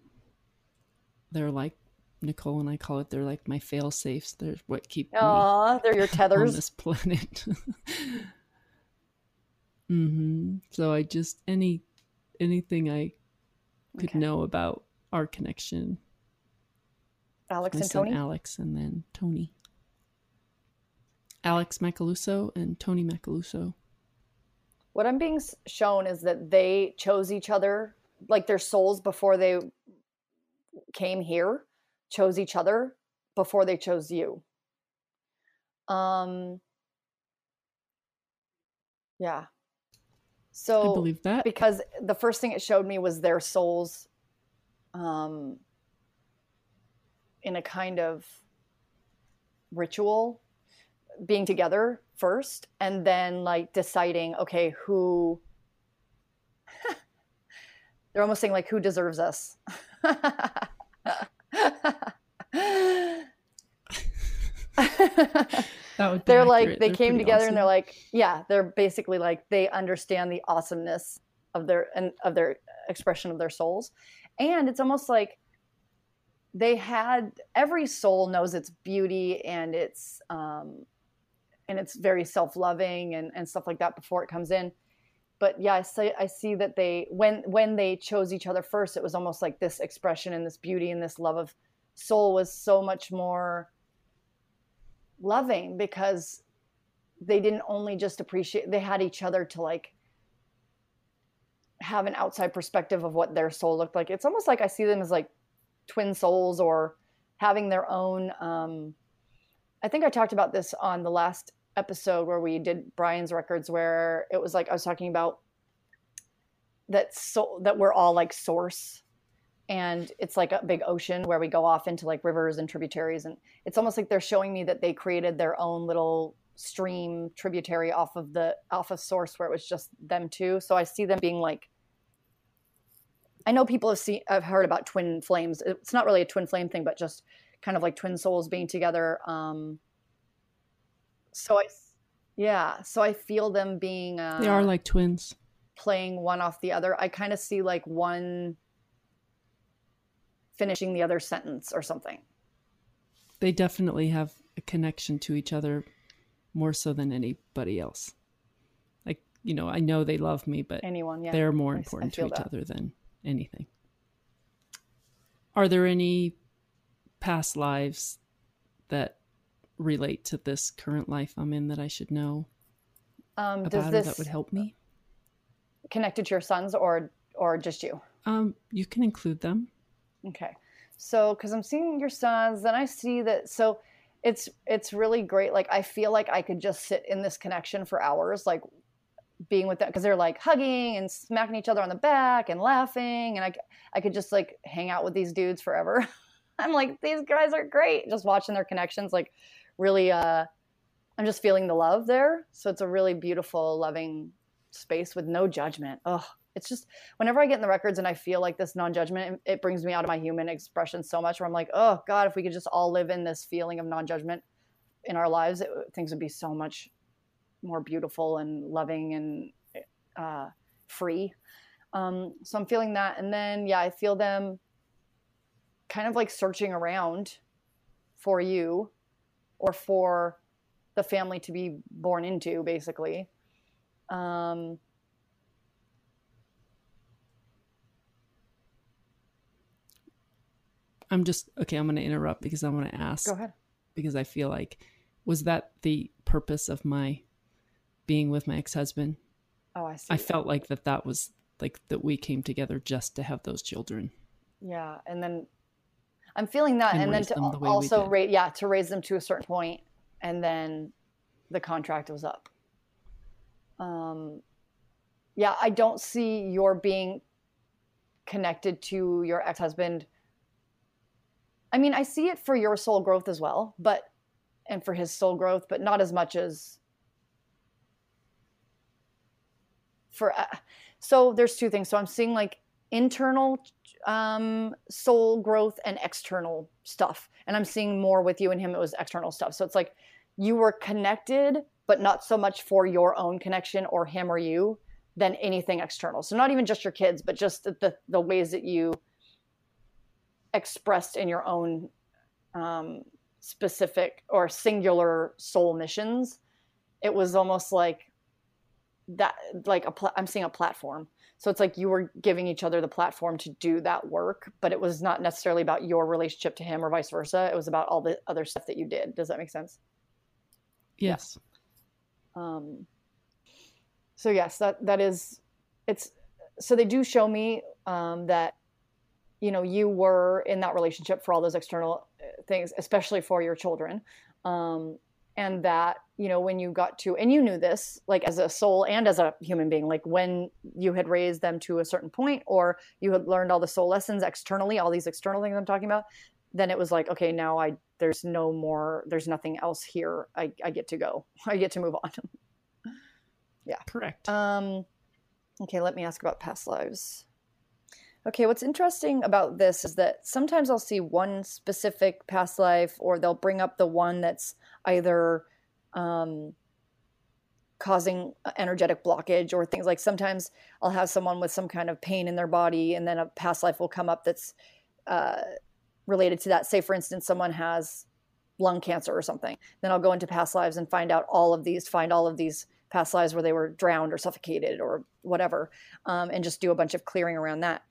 they're like Nicole and I call it they're like my fail safes. They're what keep Aww, they're your tethers on this planet. mm-hmm. So I just any anything I could okay. know about our connection. Alex and Tony. Alex and then Tony. Alex Macaluso and Tony Macaluso. What I'm being shown is that they chose each other, like their souls before they came here, chose each other before they chose you. Um, yeah. So I believe that because the first thing it showed me was their souls, um, in a kind of ritual being together first and then like deciding okay who they're almost saying like who deserves us. They're like they they're came together awesome. and they're like yeah they're basically like they understand the awesomeness of their and of their expression of their souls. And it's almost like they had every soul knows its beauty and its um and it's very self-loving and, and stuff like that before it comes in. But yeah I see, I see that they when when they chose each other first it was almost like this expression and this beauty and this love of soul was so much more loving because they didn't only just appreciate they had each other to like have an outside perspective of what their soul looked like. It's almost like i see them as like twin souls or having their own um i think i talked about this on the last episode where we did Brian's records where it was like I was talking about that so that we're all like source and it's like a big ocean where we go off into like rivers and tributaries and it's almost like they're showing me that they created their own little stream tributary off of the off of source where it was just them two so i see them being like i know people have seen i've heard about twin flames. It's not really a twin flame thing but just kind of like twin souls being together um so I, yeah, so I feel them being. Uh, they are like twins. Playing one off the other. I kind of see like one finishing the other sentence or something. They definitely have a connection to each other more so than anybody else. Like, you know, I know they love me, but anyone, yeah. they're more important to each that. other than anything. Are there any past lives that relate to this current life I'm in that I should know Um, about does or this that would help me? connected to your sons or or just you? Um, you can include them. Okay. So, because I'm seeing your sons, then I see that. So, it's it's really great. Like I feel like I could just sit in this connection for hours, like being with them because they're like hugging and smacking each other on the back and laughing, and I I could just like hang out with these dudes forever. I'm like these guys are great. Just watching their connections, like really. uh I'm just feeling the love there. So it's a really beautiful, loving space with no judgment. Oh, it's just whenever I get in the records and I feel like this non-judgment, it brings me out of my human expression so much. Where I'm like, oh God, if we could just all live in this feeling of non-judgment in our lives, it, things would be so much more beautiful and loving and uh, free. Um, so I'm feeling that, and then yeah, I feel them kind of like searching around for you or for the family to be born into, basically. Um, I'm just okay. I'm going to interrupt because I want to ask go ahead. because I feel like was that the purpose of my being with my ex-husband? Oh, I see. I felt like that that was like that we came together just to have those children. Yeah, and then I'm feeling that, And and, then to the also rate, yeah, to raise them to a certain point, and then the contract was up. Um, yeah, I don't see your being connected to your ex-husband. I mean, I see it for your soul growth as well, but and for his soul growth, but not as much as for. Uh, so there's two things. So I'm seeing like internal um, soul growth and external stuff. And I'm seeing more with you and him, it was external stuff. So it's like you were connected, but not so much for your own connection or him or you than anything external. So not even just your kids, but just the, the, ways that you expressed in your own um, specific or singular soul missions. It was almost like that, like a pla- I'm seeing a platform. So it's like you were giving each other the platform to do that work, but it was not necessarily about your relationship to him or vice versa. It was about all the other stuff that you did. Does that make sense? Yes. Um, so yes, that that is it's so they do show me um, that you know you were in that relationship for all those external uh, things, especially for your children, um, and that you know when you got to and you knew this like as a soul and as a human being, like when you had raised them to a certain point or you had learned all the soul lessons externally, all these external things I'm talking about, then it was like okay, now I there's no more, there's nothing else here. I, I get to go. I get to move on. Yeah correct. Um, okay, let me ask about past lives. Okay, what's interesting about this is that sometimes I'll see one specific past life, or they'll bring up the one that's either um, causing energetic blockage or things like sometimes I'll have someone with some kind of pain in their body, and then a past life will come up that's uh, related to that. Say, for instance, someone has lung cancer or something. Then I'll go into past lives and find out all of these, find all of these past lives where they were drowned or suffocated or whatever, um, and just do a bunch of clearing around that.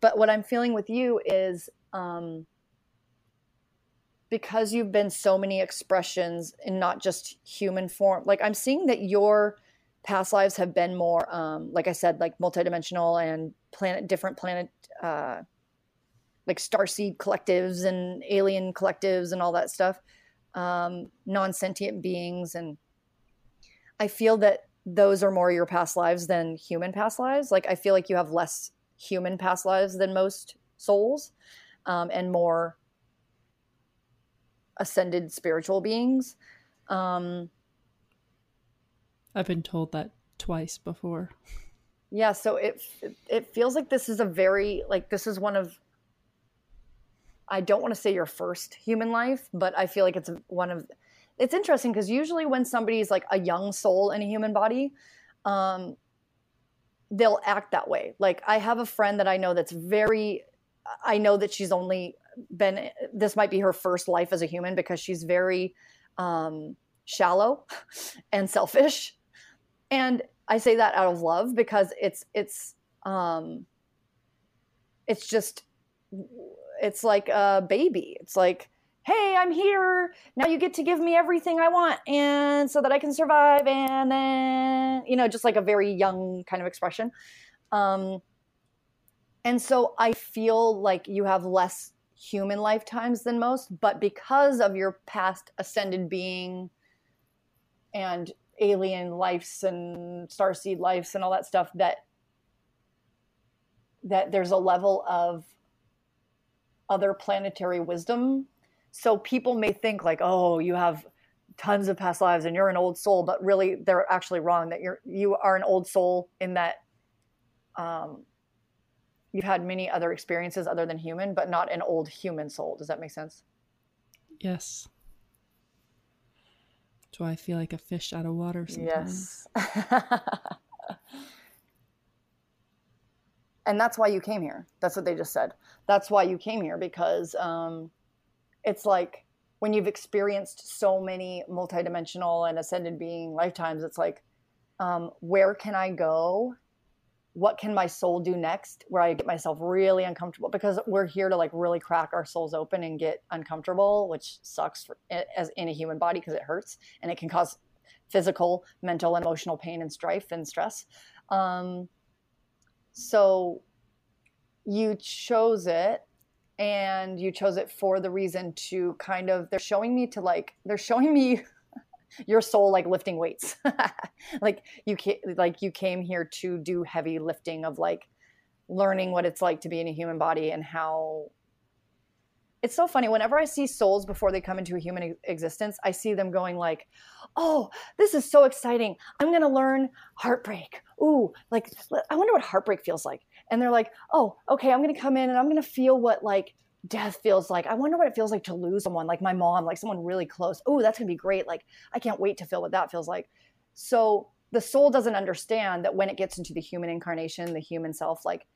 But what I'm feeling with you is um, because you've been so many expressions in not just human form. Like I'm seeing that your past lives have been more, um, like I said, like multidimensional and planet, different planet, uh, like starseed collectives and alien collectives and all that stuff, um, non sentient beings and I feel that those are more your past lives than human past lives. Like I feel like you have less human past lives than most souls, um, and more ascended spiritual beings. Um, I've been told that twice before. yeah, so it it feels like this is a very like this is one of I don't want to say your first human life, but I feel like it's one of it's interesting because usually when somebody's like a young soul in a human body, um, they'll act that way. Like I have a friend that I know that's very, I know that she's only been, this might be her first life as a human because she's very um, shallow and selfish. And I say that out of love because it's it's um it's just it's like a baby. It's like, "Hey, I'm here. Now you get to give me everything I want and so that I can survive." And then, you know, just like a very young kind of expression. Um and so I feel like you have less human lifetimes than most, but because of your past ascended being and alien lives and starseed lives and all that stuff that that there's a level of other planetary wisdom. So people may think like oh you have tons of past lives and you're an old soul but really they're actually wrong that you're you are an old soul in that um, you've had many other experiences other than human but not an old human soul does that make sense Yes. Do I feel like a fish out of water sometimes? Yes. and that's why you came here. That's what they just said. That's why you came here because um, it's like when you've experienced so many multidimensional and ascended being lifetimes, it's like, um, where can I go? What can my soul do next? Where I get myself really uncomfortable because we're here to like really crack our souls open and get uncomfortable, which sucks for, as in a human body because it hurts and it can cause physical, mental, and emotional pain and strife and stress. Um, so you chose it and you chose it for the reason to kind of they're showing me to like they're showing me your soul like lifting weights. Like you like you came here to do heavy lifting of like learning what it's like to be in a human body and how it's so funny whenever i see souls before they come into a human existence i see them going like oh this is so exciting. I'm going to learn heartbreak. Ooh like i wonder what heartbreak feels like. And they're like oh okay i'm going to come in and i'm going to feel what like death feels like i wonder what it feels like to lose someone like my mom like someone really close. Oh that's going to be great. Like i can't wait to feel what that feels like. So the soul doesn't understand that when it gets into the human incarnation the human self like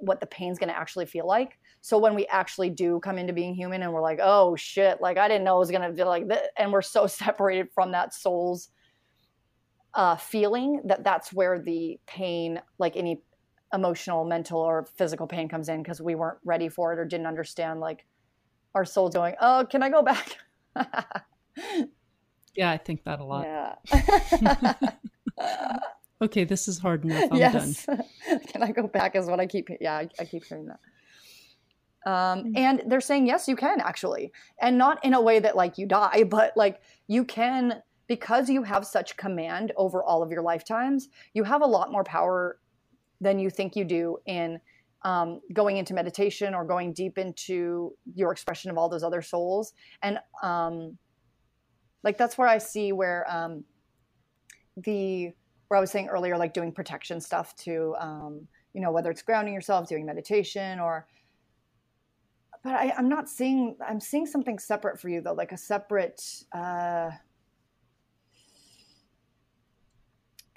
what the pain's going to actually feel like. So when we actually do come into being human and we're like, oh shit, like I didn't know it was going to feel like this, and we're so separated from that soul's uh, feeling that that's where the pain, like any emotional, mental, or physical pain comes in because we weren't ready for it or didn't understand. Like our soul's going, oh, can I go back? yeah, I think that a lot. Yeah. okay, this is hard enough. I'm yes. done. Can I go back? Is what I keep. Yeah, I, I keep hearing that. Um, and they're saying yes, you can actually, and not in a way that like you die, but like you can because you have such command over all of your lifetimes. You have a lot more power than you think you do in um, going into meditation or going deep into your expression of all those other souls. And um, like that's where I see where um, the where I was saying earlier, like doing protection stuff to, um, you know, whether it's grounding yourself, doing meditation, or. But I, I'm not seeing. I'm seeing something separate for you though, like a separate uh,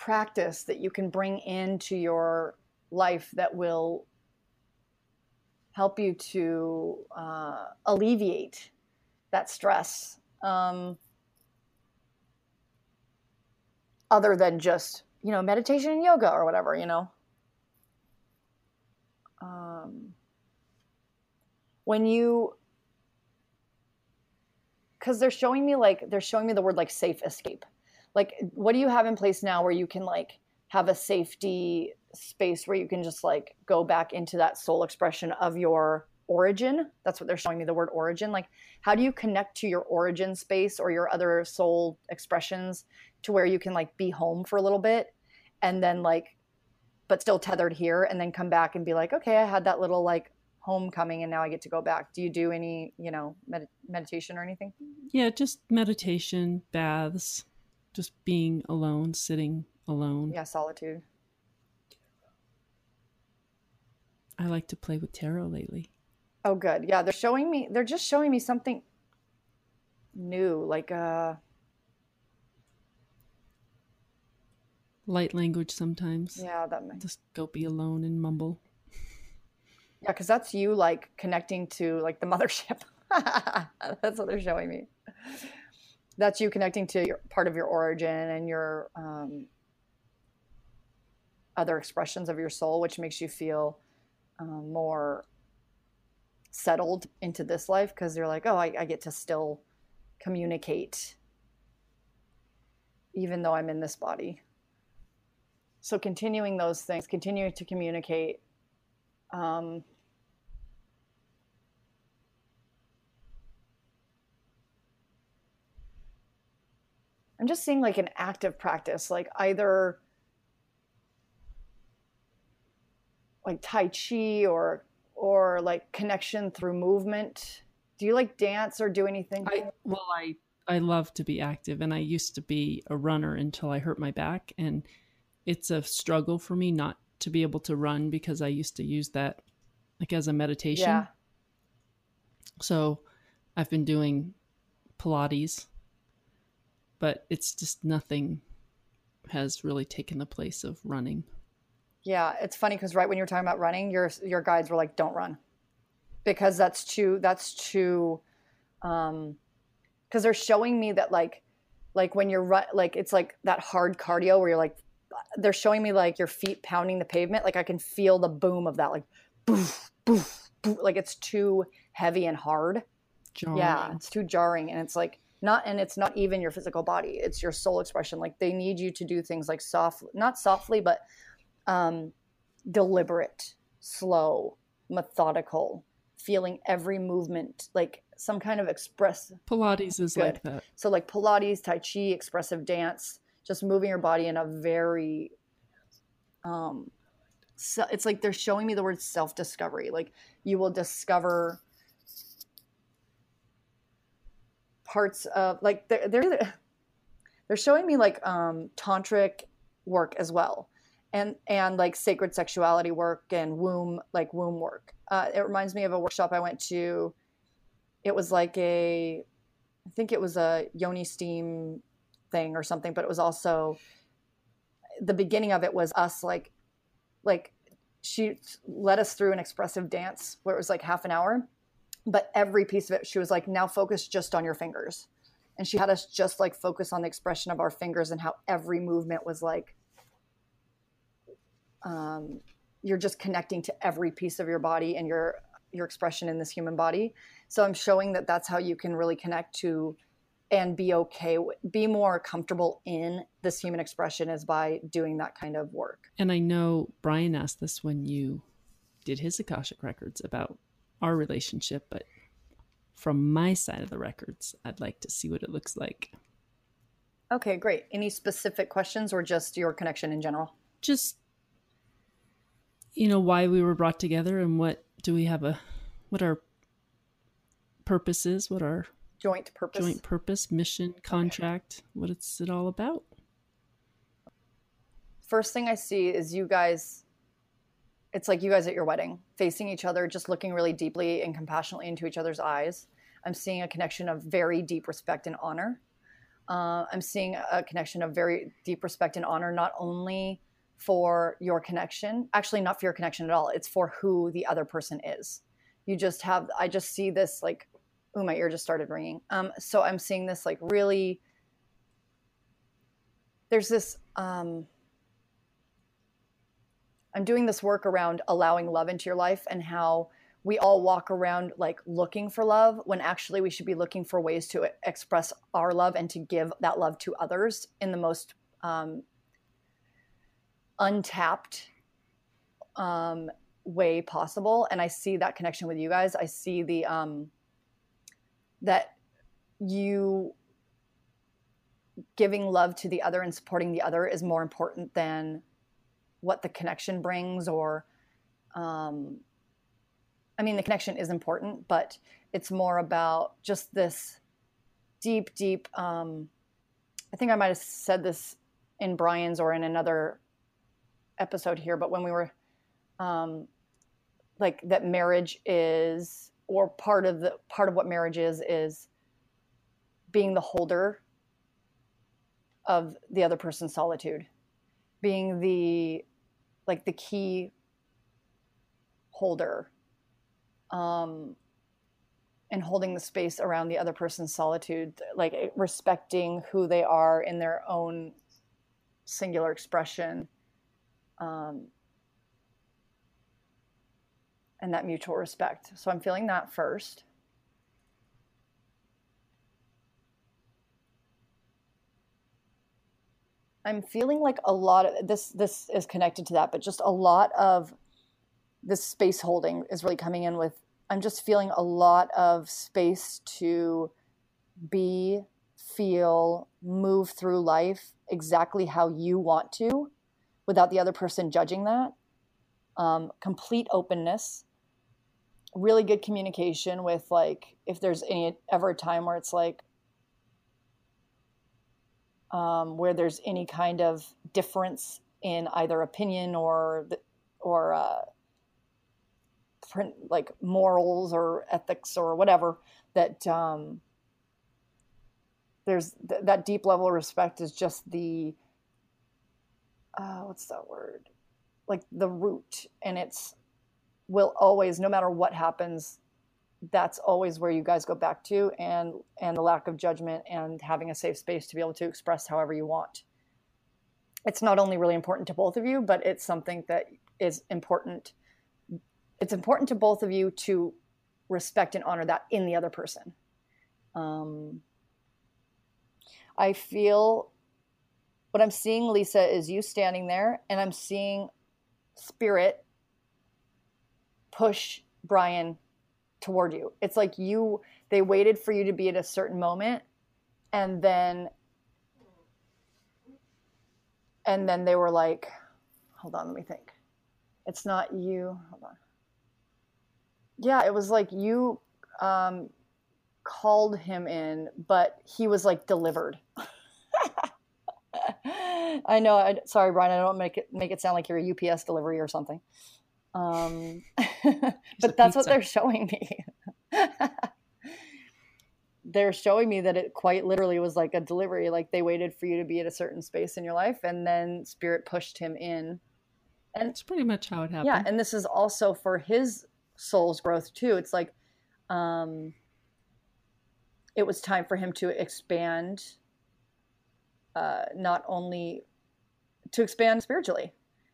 practice that you can bring into your life that will help you to uh, alleviate that stress. Um, other than just you know meditation and yoga or whatever you know um, when you because they're showing me like they're showing me the word like safe escape like what do you have in place now where you can like have a safety space where you can just like go back into that soul expression of your origin? That's what they're showing me the word origin. Like how do you connect to your origin space or your other soul expressions to where you can like be home for a little bit and then like but still tethered here and then come back and be like okay i had that little like homecoming and now i get to go back. Do you do any you know med- meditation or anything? Yeah, just meditation, baths, just being alone, sitting alone. yeah solitude I like to play with tarot lately. oh good yeah they're showing me they're just showing me something new like uh Light language sometimes. yeah that ma- Just go be alone and mumble. yeah because that's you like connecting to like the mothership that's what they're showing me that's you connecting to your part of your origin and your um, other expressions of your soul, which makes you feel um, more settled into this life because you're like, oh, I, I get to still communicate even though I'm in this body. So continuing those things, continuing to communicate. Um, I'm just seeing like an active practice, like either like Tai Chi or or like connection through movement. Do you like dance or do anything? I, well, I I love to be active, and I used to be a runner until I hurt my back, and it's a struggle for me not to be able to run because I used to use that like as a meditation. Yeah. So I've been doing Pilates but it's just nothing has really taken the place of running. Yeah, it's funny because right when you were talking about running, your your guides were like, "Don't run," because that's too that's too, um, because they're showing me that like, like when you're run like it's like that hard cardio where you're like, they're showing me like your feet pounding the pavement, like I can feel the boom of that, like, boof, boof, boof, like it's too heavy and hard. Jarring. Yeah, it's too jarring, and it's like not and it's not even your physical body it's your soul expression like they need you to do things like soft not softly but um deliberate slow methodical feeling every movement like some kind of express pilates is good. like that so like pilates tai chi expressive dance just moving your body in a very um so it's like they're showing me the word self discovery like you will discover parts of like they're they're, they're showing me like um, tantric work as well. And and like sacred sexuality work and womb like womb work. Uh, it reminds me of a workshop i went to. It was like a i think it was a yoni steam thing or something but it was also the beginning of it was us like like she led us through an expressive dance where it was like half an hour but every piece of it she was like now focus just on your fingers. And she had us just like focus on the expression of our fingers and how every movement was like um, you're just connecting to every piece of your body and your your expression in this human body. So i'm showing that that's how you can really connect to and be okay be more comfortable in this human expression is by doing that kind of work. And i know brian asked this when you did his akashic records about our relationship, but from my side of the records, I'd like to see what it looks like. Okay, great. Any specific questions or just your connection in general? Just you know why we were brought together and what do we have a what our purpose is, what our joint purpose joint purpose, mission, contract, okay. what it's it all about. First thing I see is you guys it's like you guys at your wedding, facing each other, just looking really deeply and compassionately into each other's eyes. I'm seeing a connection of very deep respect and honor. Uh, I'm seeing a connection of very deep respect and honor, not only for your connection, actually, not for your connection at all. It's for who the other person is. You just have, I just see this like, oh, my ear just started ringing. Um, so I'm seeing this like really, there's this, um, I'm doing this work around allowing love into your life and how we all walk around like looking for love when actually we should be looking for ways to express our love and to give that love to others in the most um, untapped um, way possible. And I see that connection with you guys. I see the um, that you giving love to the other and supporting the other is more important than what the connection brings or um, i mean the connection is important but it's more about just this deep deep um, i think i might have said this in brian's or in another episode here but when we were um, like that marriage is or part of the part of what marriage is is being the holder of the other person's solitude being the like the key holder um, and holding the space around the other person's solitude like eh, respecting who they are in their own singular expression um, and that mutual respect. So i'm feeling that first i'm feeling like a lot of this this is connected to that but just a lot of this space holding is really coming in with I'm just feeling a lot of space to be, feel, move through life exactly how you want to without the other person judging that. Um, complete openness, really good communication with, like, if there's any ever a time where it's like, um, where there's any kind of difference in either opinion or or uh, like morals or ethics or whatever that um, there's th- that deep level of respect is just the uh, what's that word? Like the root and it's will always no matter what happens that's always where you guys go back to and and the lack of judgment and having a safe space to be able to express however you want it's not only really important to both of you but it's something that is important it's important to both of you to respect and honor that in the other person. Um, I feel what I'm seeing, Lisa, is you standing there, and I'm seeing spirit push Brian toward you. It's like you, they waited for you to be at a certain moment, and then, and then they were like, hold on, let me think. It's not you. Hold on yeah, it was like you um, called him in, but he was like delivered. I know. I, sorry, Brian. I don't make it make it sound like you're a UPS delivery or something. Um, but that's what they're showing me. they're showing me that it quite literally was like a delivery. Like they waited for you to be at a certain space in your life, and then Spirit pushed him in. And it's pretty much how it happened. Yeah, and this is also for his soul's growth too. It's like um, it was time for him to expand, uh, not only to expand spiritually.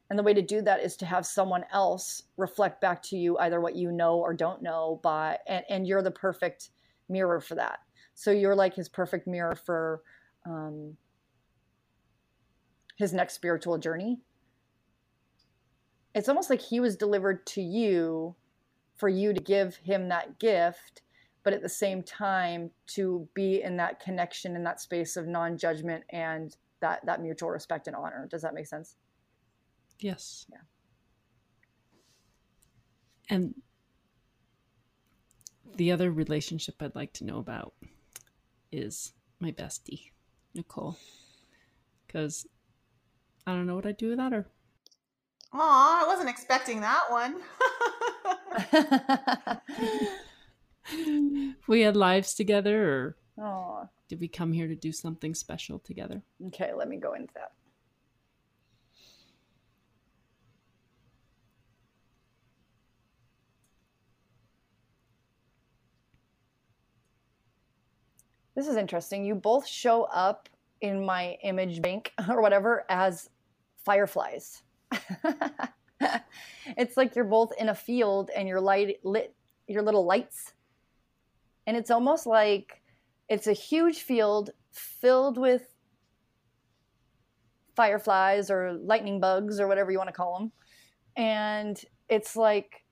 And the way to do that is to have someone else reflect back to you either what you know or don't know by and, and you're the perfect mirror for that. So you're like his perfect mirror for um, his next spiritual journey. It's almost like he was delivered to you for you to give him that gift but at the same time to be in that connection in that space of non-judgment and that that mutual respect and honor does that make sense yes yeah and the other relationship i'd like to know about is my bestie nicole because i don't know what i'd do without her Aw, I wasn't expecting that one. we had lives together, or Aww. did we come here to do something special together? Okay, let me go into that. This is interesting. You both show up in my image bank or whatever as fireflies. it's like you're both in a field and you're light lit your little lights. And it's almost like it's a huge field filled with fireflies or lightning bugs or whatever you want to call them. And it's like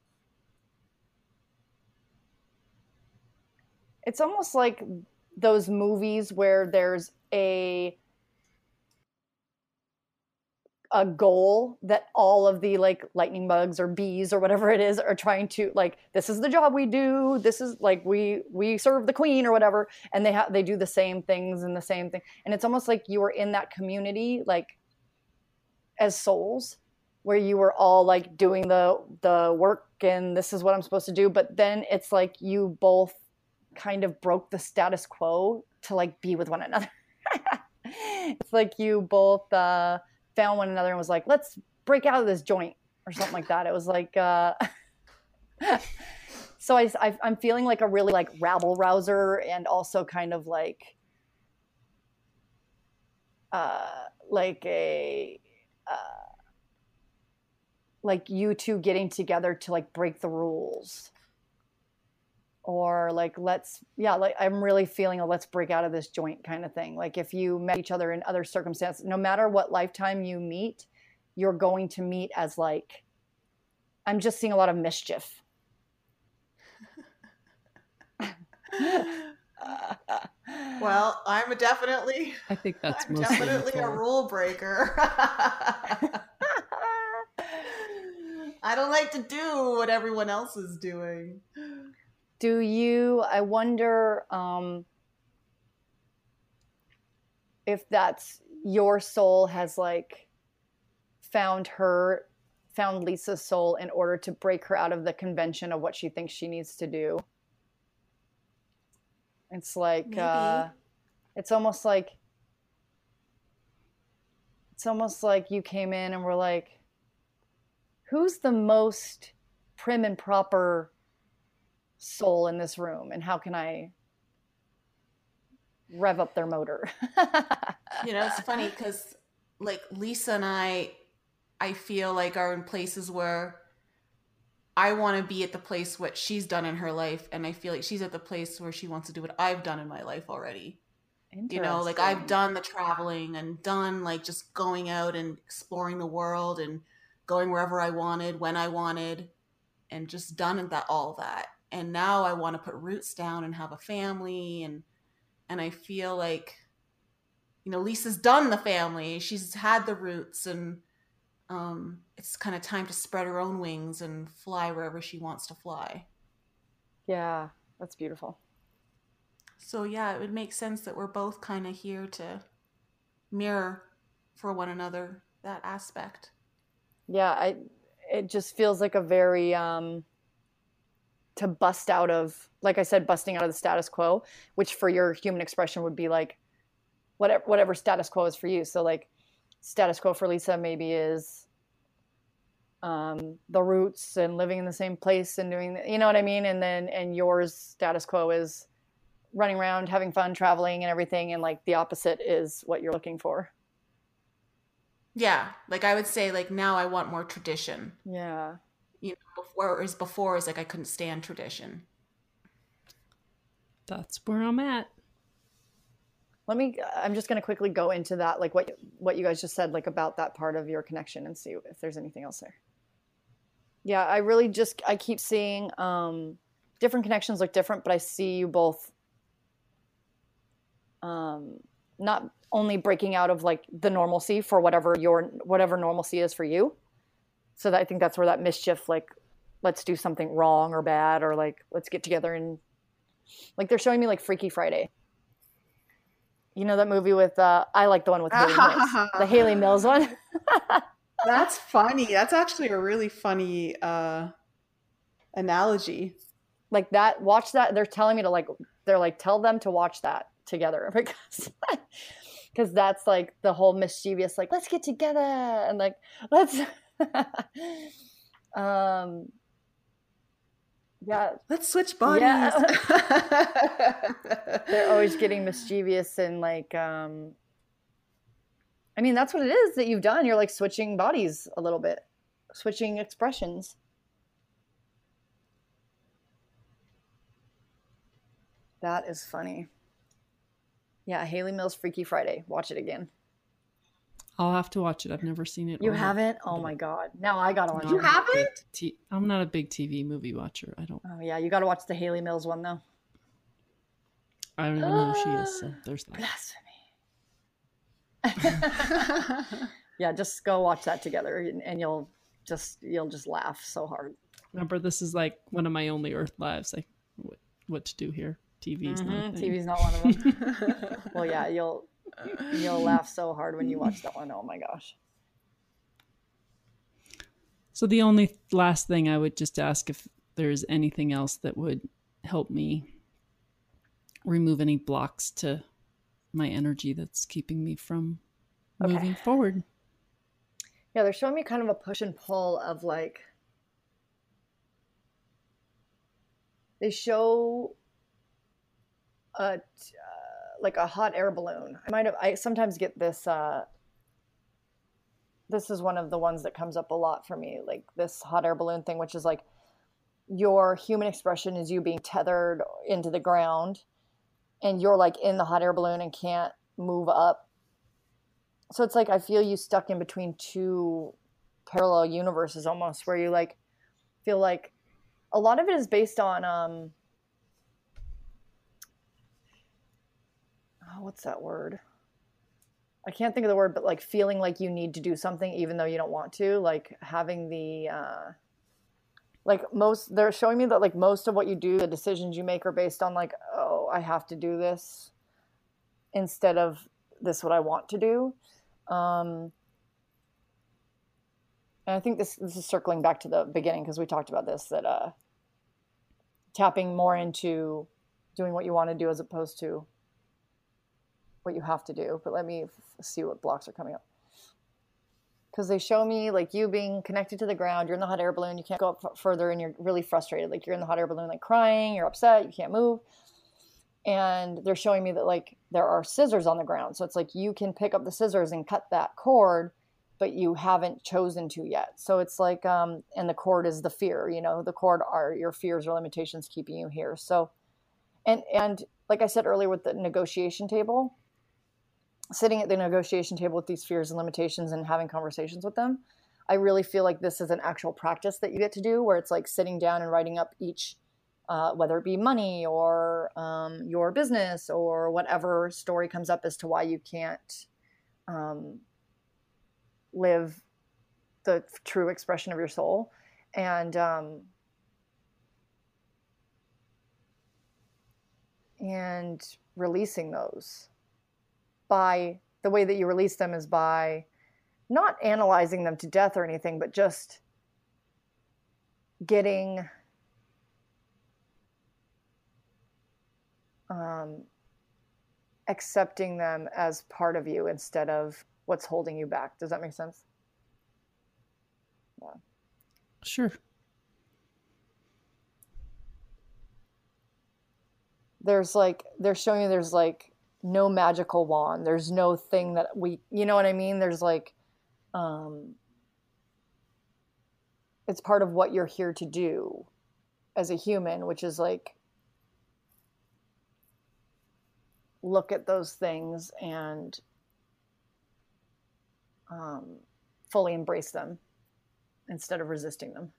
it's almost like those movies where there's a a goal that all of the like lightning bugs or bees or whatever it is are trying to like this is the job we do this is like we we serve the queen or whatever and they have they do the same things and the same thing. And it's almost like you were in that community like as souls where you were all like doing the the work and this is what I'm supposed to do but then it's like you both kind of broke the status quo to like be with one another it's like you both uh found one another and was like, let's break out of this joint or something like that. It was like, uh, so I, I i'm feeling like a really like rabble rouser and also kind of like uh like a uh like you two getting together to like break the rules or like let's yeah like i'm really feeling a let's break out of this joint kind of thing like if you met each other in other circumstances no matter what lifetime you meet you're going to meet as like i'm just seeing a lot of mischief well, I'm a definitely. I think that's I'm definitely a rule breaker. I don't like to do what everyone else is doing. Do you? I wonder um, if that's your soul has like found her, found Lisa's soul in order to break her out of the convention of what she thinks she needs to do. It's like uh, it's almost like it's almost like you came in and were like, who's the most prim and proper soul in this room, and how can I rev up their motor? you know, it's funny because like Lisa and I, I feel like are in places where I want to be at the place what she's done in her life, and I feel like she's at the place where she wants to do what I've done in my life already. You know, like I've done the traveling and done like just going out and exploring the world and going wherever I wanted when I wanted, and just done that all that. And now I want to put roots down and have a family, and and I feel like, you know, Lisa's done the family. She's had the roots and um, it's kind of time to spread her own wings and fly wherever she wants to fly. Yeah, that's beautiful. So yeah, it would make sense that we're both kind of here to mirror for one another that aspect. Yeah, I it just feels like a very um to bust out of like I said busting out of the status quo, which for your human expression would be like whatever whatever status quo is for you. So like status quo for Lisa maybe is um, the roots and living in the same place and doing, you know what I mean? And then, and yours status quo is running around, having fun, traveling and everything. And like the opposite is what you're looking for. Yeah. Like I would say like now I want more tradition. Yeah. You know, before is before is like I couldn't stand tradition. That's where I'm at let me i'm just going to quickly go into that like what what you guys just said like about that part of your connection and see if there's anything else there yeah i really just i keep seeing um different connections look different but i see you both um not only breaking out of like the normalcy for whatever your whatever normalcy is for you so that i think that's where that mischief like let's do something wrong or bad or like let's get together and like they're showing me like freaky friday you know that movie with uh, I like the one with Hayley Mills, the Hayley Mills one. That's funny. That's actually a really funny uh, analogy. Like that. Watch that. They're telling me to like. They're like tell them to watch that together because because that's like the whole mischievous like let's get together and like let's um yeah. Let's switch bodies. Yeah. they're always getting mischievous and like um i mean that's what it is that you've done. You're like switching bodies a little bit switching expressions. That is funny. Yeah Hayley Mills freaky friday. Watch it again I'll have to watch it. I've never seen it. You haven't? Oh my god! Now I gotta watch. You haven't? T- I'm not a big TV movie watcher. I don't. Oh yeah, you gotta watch the Hayley Mills one though. I don't even know who she is. So there's that. Blasphemy. yeah, just go watch that together, and, and you'll just you'll just laugh so hard. Remember, this is like one of my only Earth lives. Like, what, what to do here? TV's mm-hmm. not. TV's not one of them. well, yeah, you'll You'll laugh so hard when you watch that one. Oh my gosh. So the only last thing I would just ask if there's anything else that would help me remove any blocks to my energy that's keeping me from okay. moving forward. Yeah, they're showing me kind of a push and pull of like they show a uh, like a hot air balloon. I might have. I sometimes get this. Uh, this is one of the ones that comes up a lot for me, like this hot air balloon thing, which is like your human expression is you being tethered into the ground, and you're like in the hot air balloon and can't move up. So it's like I feel you stuck in between two parallel universes almost, where you like feel like a lot of it is based on um oh, what's that word? I can't think of the word, but like feeling like you need to do something even though you don't want to, like having the uh like most they're showing me that like most of what you do, the decisions you make are based on like, oh, I have to do this instead of this what I want to do. Um and I think this this is circling back to the beginning because we talked about this that uh tapping more into doing what you want to do as opposed to what you have to do. But let me see what blocks are coming up. Because they show me like you being connected to the ground, you're in the hot air balloon, you can't go up further, and you're really frustrated. Like you're in the hot air balloon, like crying, you're upset, you can't move. And they're showing me that like there are scissors on the ground. So it's like you can pick up the scissors and cut that cord, but you haven't chosen to yet. So it's like, um, and the cord is the fear, you know, the cord are your fears or limitations keeping you here. So, and, and like I said earlier with the negotiation table, sitting at the negotiation table with these fears and limitations and having conversations with them, I really feel like this is an actual practice that you get to do where it's like sitting down and writing up each, uh, whether it be money or um, your business or whatever story comes up as to why you can't um, live the true expression of your soul. And, um, and releasing those by the way that you release them is by not analyzing them to death or anything, but just getting um, accepting them as part of you instead of what's holding you back. Does that make sense? Yeah. Sure. There's like they're showing you there's like no magical wand. There's no thing that we, you know what I mean? There's like, um, it's part of what you're here to do as a human, which is like, look at those things and um, fully embrace them instead of resisting them.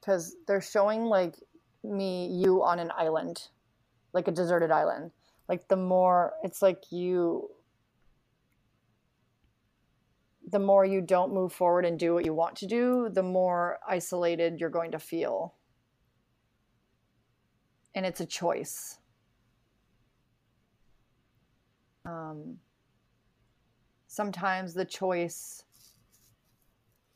Because they're showing like me, you on an island, like a deserted island like the more it's like you the more you don't move forward and do what you want to do the more isolated you're going to feel. And it's a choice. Um, sometimes the choice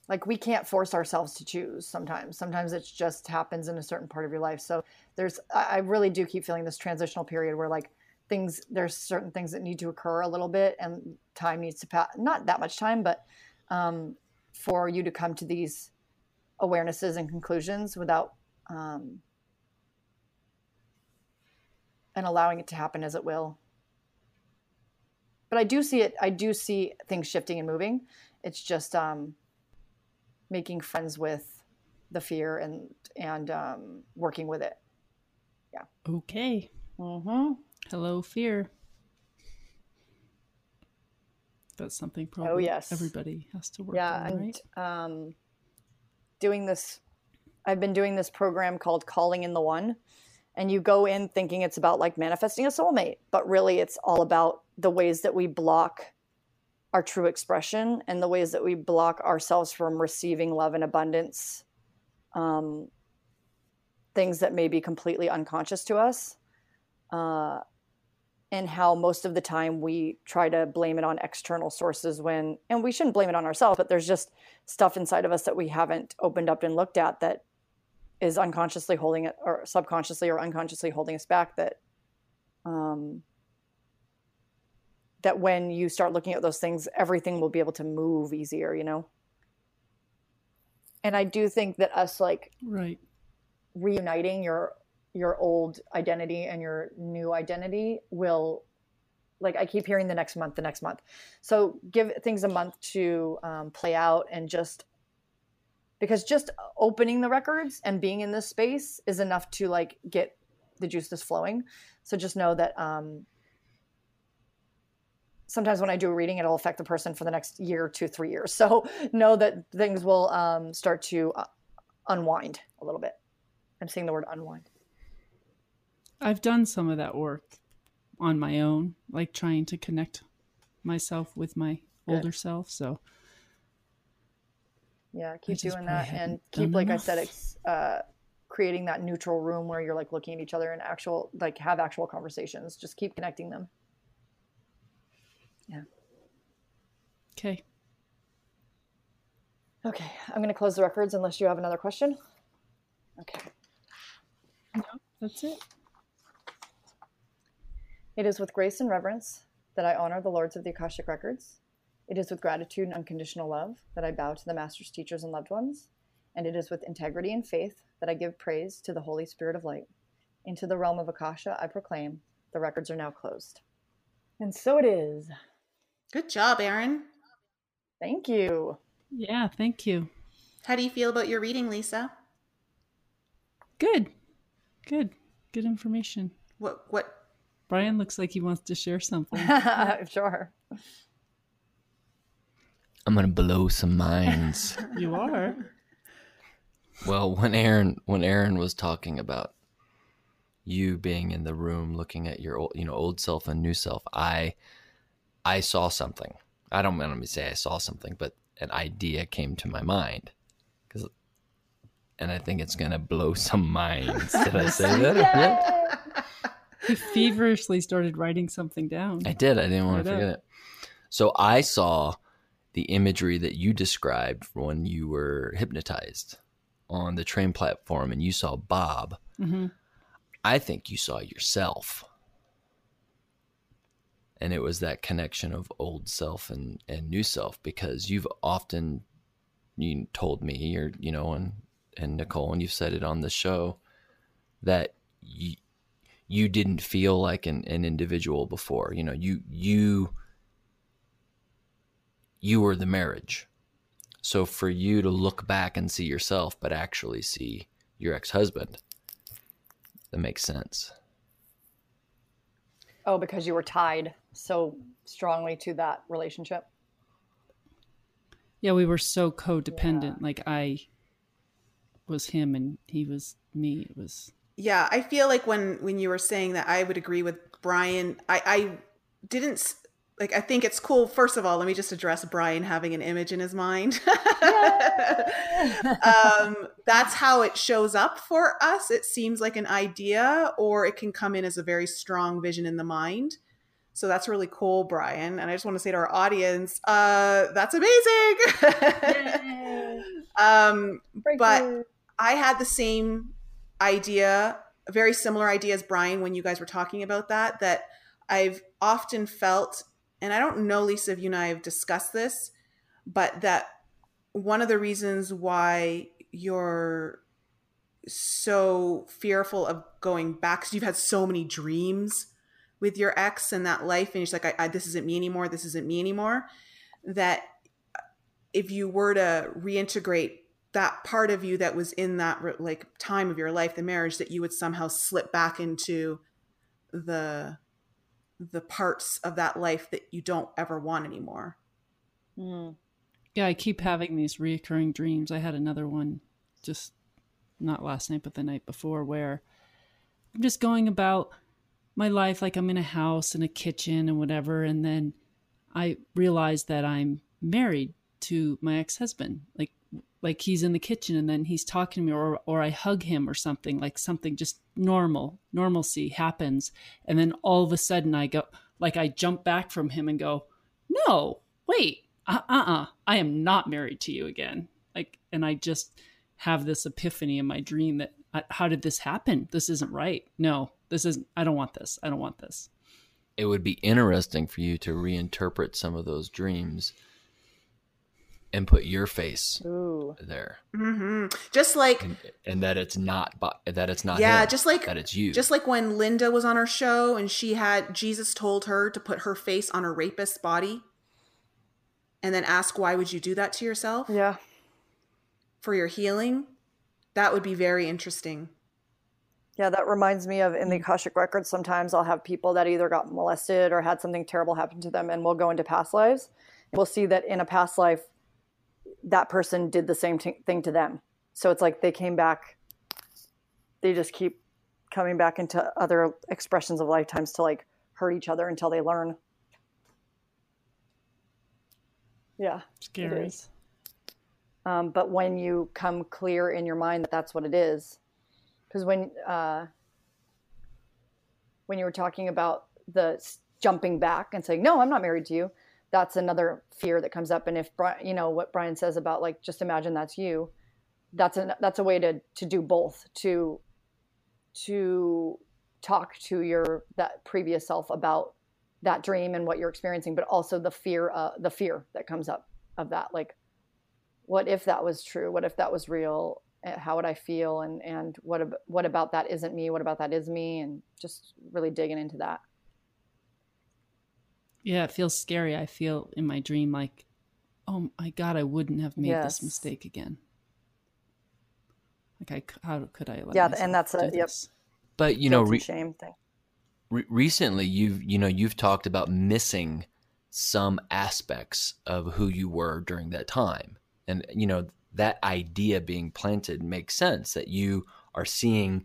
like we can't force ourselves to choose sometimes. Sometimes it just happens in a certain part of your life. So there's i really do keep feeling this transitional period where like things there's certain things that need to occur a little bit and time needs to pass not that much time but um, for you to come to these awarenesses and conclusions without um, and allowing it to happen as it will. But i do see it i do see things shifting and moving. It's just um, making friends with the fear and and um, working with it. Yeah. Okay. Mm-hmm Hello, fear. That's something probably oh, yes. everybody has to work yeah, on, right? and um, doing this, I've been doing this program called Calling in the One, and you go in thinking it's about like manifesting a soulmate, but really it's all about the ways that we block our true expression and the ways that we block ourselves from receiving love and abundance, um, things that may be completely unconscious to us. Uh, and how most of the time we try to blame it on external sources when and we shouldn't blame it on ourselves but there's just stuff inside of us that we haven't opened up and looked at that is unconsciously holding it or subconsciously or unconsciously holding us back that um that when you start looking at those things everything will be able to move easier you know? And i do think that us like right. reuniting your your old identity and your new identity will like i keep hearing the next month the next month. So give things a month to um, play out and just because just opening the records and being in this space is enough to like get the juices flowing. So just know that um, sometimes when i do a reading it'll affect the person for the next year two three years. So know that things will um, start to uh, unwind a little bit. I'm seeing the word unwind I've done some of that work on my own, like trying to connect myself with my Good. older self. So yeah keep doing that and keep like i said ex- uh, creating that neutral room where you're like looking at each other and actual like have actual conversations just keep connecting them Yeah. okay, okay i'm going to close the records unless you have another question okay No, that's it. It is with grace and reverence that I honor the Lords of the Akashic Records. It is with gratitude and unconditional love that I bow to the Masters, teachers, and loved ones. And it is with integrity and faith that I give praise to the Holy Spirit of Light. Into the realm of Akasha, I proclaim the records are now closed. And so it is. Good job, Erin. Thank you. Yeah, thank you. How do you feel about your reading, Lisa? Good, good, good information. What what Brian looks like he wants to share something. sure. I'm gonna blow some minds. you are. well, when Erin when Erin was talking about you being in the room looking at your old you know old self and new self, I I saw something. I don't want to say I saw something, but an idea came to my mind. 'Cause- and I think it's gonna blow some minds. Did I say that? He feverishly started writing something down. I did. I didn't want to forget it. So I saw the imagery that you described when you were hypnotized on the train platform and you saw Bob. hmm I think you saw yourself. And it was that connection of old self and, and new self because you've often you told me or you know and and Nicole and you've said it on the show that you you didn't feel like an, an individual before. You know, you you you were the marriage. So for you to look back and see yourself but actually see your ex-husband that makes sense. Oh, because you were tied so strongly to that relationship. Yeah, we were so codependent. Like I was him and he was me. It was Yeah, I feel like when when you were saying that, I would agree with Brian. I I didn't like. I think it's cool. First of all, let me just address Brian having an image in his mind. um, that's how it shows up for us. It seems like an idea, or it can come in as a very strong vision in the mind. So that's really cool, Brian. And I just want to say to our audience, uh, that's amazing. um, Breakthrough. I had the same idea, a very similar idea as Brian when you guys were talking about that, that I've often felt, and I don't know, Lisa, if you and I have discussed this, but that one of the reasons why you're so fearful of going back, because you've had so many dreams with your ex and that life, and you're just like, I, I, this isn't me anymore, this isn't me anymore, that if you were to reintegrate that part of you that was in that like time of your life the marriage that you would somehow slip back into the the parts of that life that you don't ever want anymore Mm. yeah. I keep having these reoccurring dreams. I had another one just not last night, but the night before, where I'm just going about my life like I'm in a house and a kitchen and whatever, and then I realize that I'm married to my ex-husband. Like like he's in the kitchen and then he's talking to me or or I hug him or something like something just normal normalcy happens. And then all of a sudden I go like I jump back from him and go no wait uh uh uh I am not married to you again. Like and I just have this epiphany in my dream that uh, how did this happen? This isn't right. No this isn't I don't want this. I don't want this. It would be interesting for you to reinterpret some of those dreams and put your face Ooh. there, hmm Just like and, and that it's not that it's not yeah, him, just like that it's you. Just like when Linda was on her show and she had Jesus told her to put her face on a rapist's body and then ask why would you do that to yourself Yeah. for your healing? That would be very interesting. Yeah, that reminds me of in the Akashic Records, sometimes I'll have people that either got molested or had something terrible happen to them, and we'll go into past lives. We'll see that in a past life, that person did the same t- thing to them. So it's like they came back, they just keep coming back into other expressions of lifetimes to like hurt each other until they learn. Yeah. Scary. Um, but when you come clear in your mind that that's what it is, because when uh, when you were talking about the jumping back and saying, "No, I'm not married to you," that's another fear that comes up. And if you know what Brian says about like, just imagine that's you. That's a that's a way to to do both to to talk to your that previous self about that dream and what you're experiencing, but also the fear uh, the fear that comes up of that. Like what if that was true? What if that was real? Uh, how would i feel? And and what ab- what about that isn't me? What about that is me? And just really digging into that Yeah, it feels scary. I feel in my dream like, oh my god, I wouldn't have made Yes. this mistake again. Like, I c- how could I? Let Yeah, and that's a- do yep. but you know, Guilt and re- shame thing re- recently you've you know you've talked about missing some aspects of who you were during that time and you know that idea being planted makes sense that you are seeing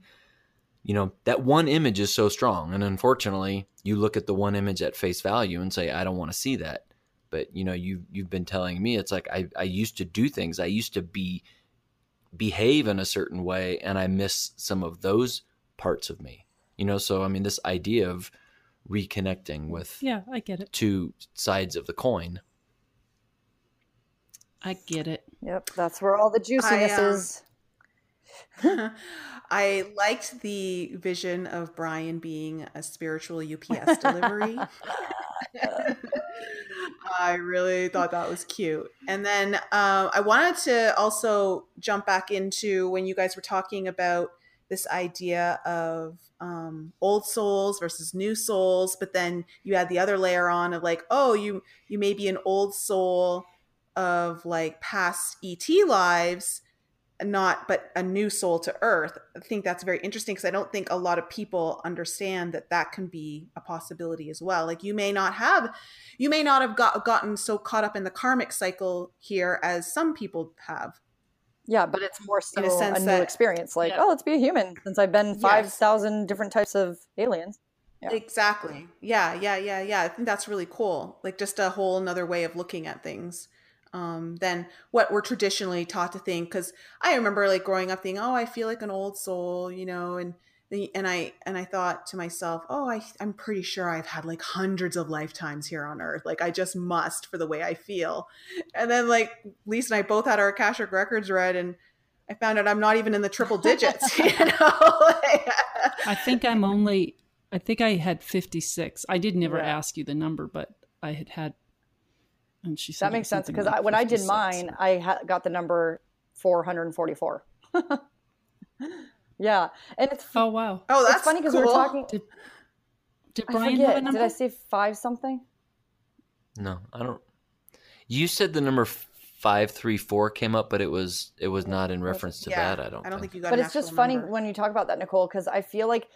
you know that one image is so strong. And unfortunately you look at the one image at face value and say i don't want to see that. But you know you you've been telling me it's like I, I used to do things. I used to be behave in a certain way and i miss some of those parts of me. You know so i mean this idea of reconnecting with Yeah, I get it. two sides of the coin. I get it. yep that's where all the juiciness um, is I liked the vision of Brian being a spiritual UPS delivery. I really thought that was cute. And then um, I wanted to also jump back into when you guys were talking about this idea of um, old souls versus new souls, but then you had the other layer on of like, oh, you you may be an old soul of like past ET lives, not but a new soul to earth i think that's very interesting because i don't think a lot of people understand that that can be a possibility as well. Like you may not have you may not have got, gotten so caught up in the karmic cycle here as some people have. Yeah but it's more so In a sense a, new that- experience like Yeah. oh let's be a human since i've been 5000 different types of aliens. Yeah. exactly. Yeah yeah yeah yeah. I think that's really cool. Like just a whole another way of looking at things um, than what we're traditionally taught to think. Because I remember like growing up thinking, oh, I feel like an old soul, you know, and and I and I thought to myself, oh, I, I'm pretty sure I've had like hundreds of lifetimes here on Earth. Like I just must for the way I feel. And then like Lisa and I both had our Akashic records read, and I found out I'm not even in the triple digits. you know, I think I'm only. I think I had 56. I did never Yeah. ask you the number, but I had had. And she said that makes sense because like when i did mine i ha- got the number 444 yeah and it's Oh wow! oh, that's funny because we were cool. talking Did Did I Brian have a forget. number? Did I say five something? no i don't you said the number 534 came up but it was it was not in reference to Yeah, that i don't I don't think, think you got. But it's just funny number. when you talk about that, Nicole, because I feel like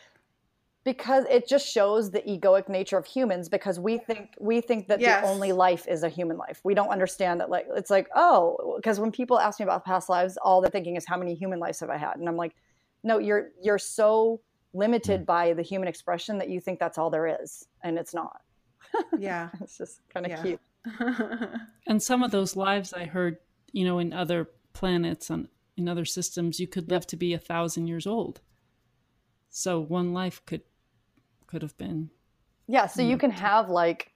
because it just shows the egoic nature of humans because we think we think that Yes. the only life is a human life. We don't understand that like it's like, oh, because when people ask me about past lives, all they're thinking is how many human lives have I had? And I'm like, no, you're you're so limited Mm. by the human expression that you think that's all there is. And it's not. yeah. It's just kind of Yeah. cute. And some of those lives I heard, you know, in other planets and in other systems, you could live to be a thousand years old. So one life could could have been. Yeah, so you can have like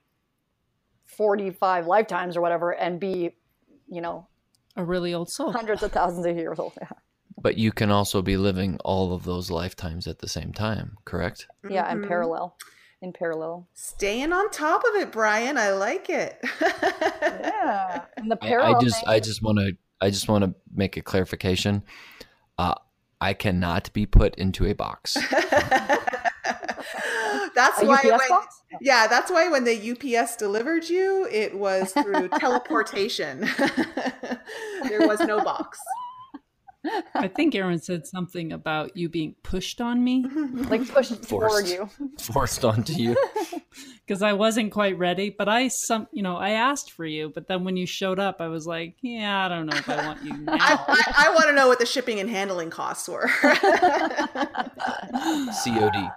45 lifetimes or whatever and be, you know, A really old soul. hundreds of thousands of years old. Yeah, but you can also be living all of those lifetimes at the same time correct yeah and Mhm. parallel. in parallel. Staying on top of it, Brian. I like it. yeah. And the I, parallel. I just thing- I just want to I just want to make a clarification. Uh, I cannot be put into a box. that's a why UPS when, box? yeah that's why when the ups delivered you it was through teleportation there was no box I think Erin said something about you being pushed on me like pushed toward you. Forced onto you. because I wasn't quite ready. But I some you know I asked for you, but then when you showed up, I was like, yeah, I don't know if I want you now. i, I, I want to know what the shipping and handling costs were COD.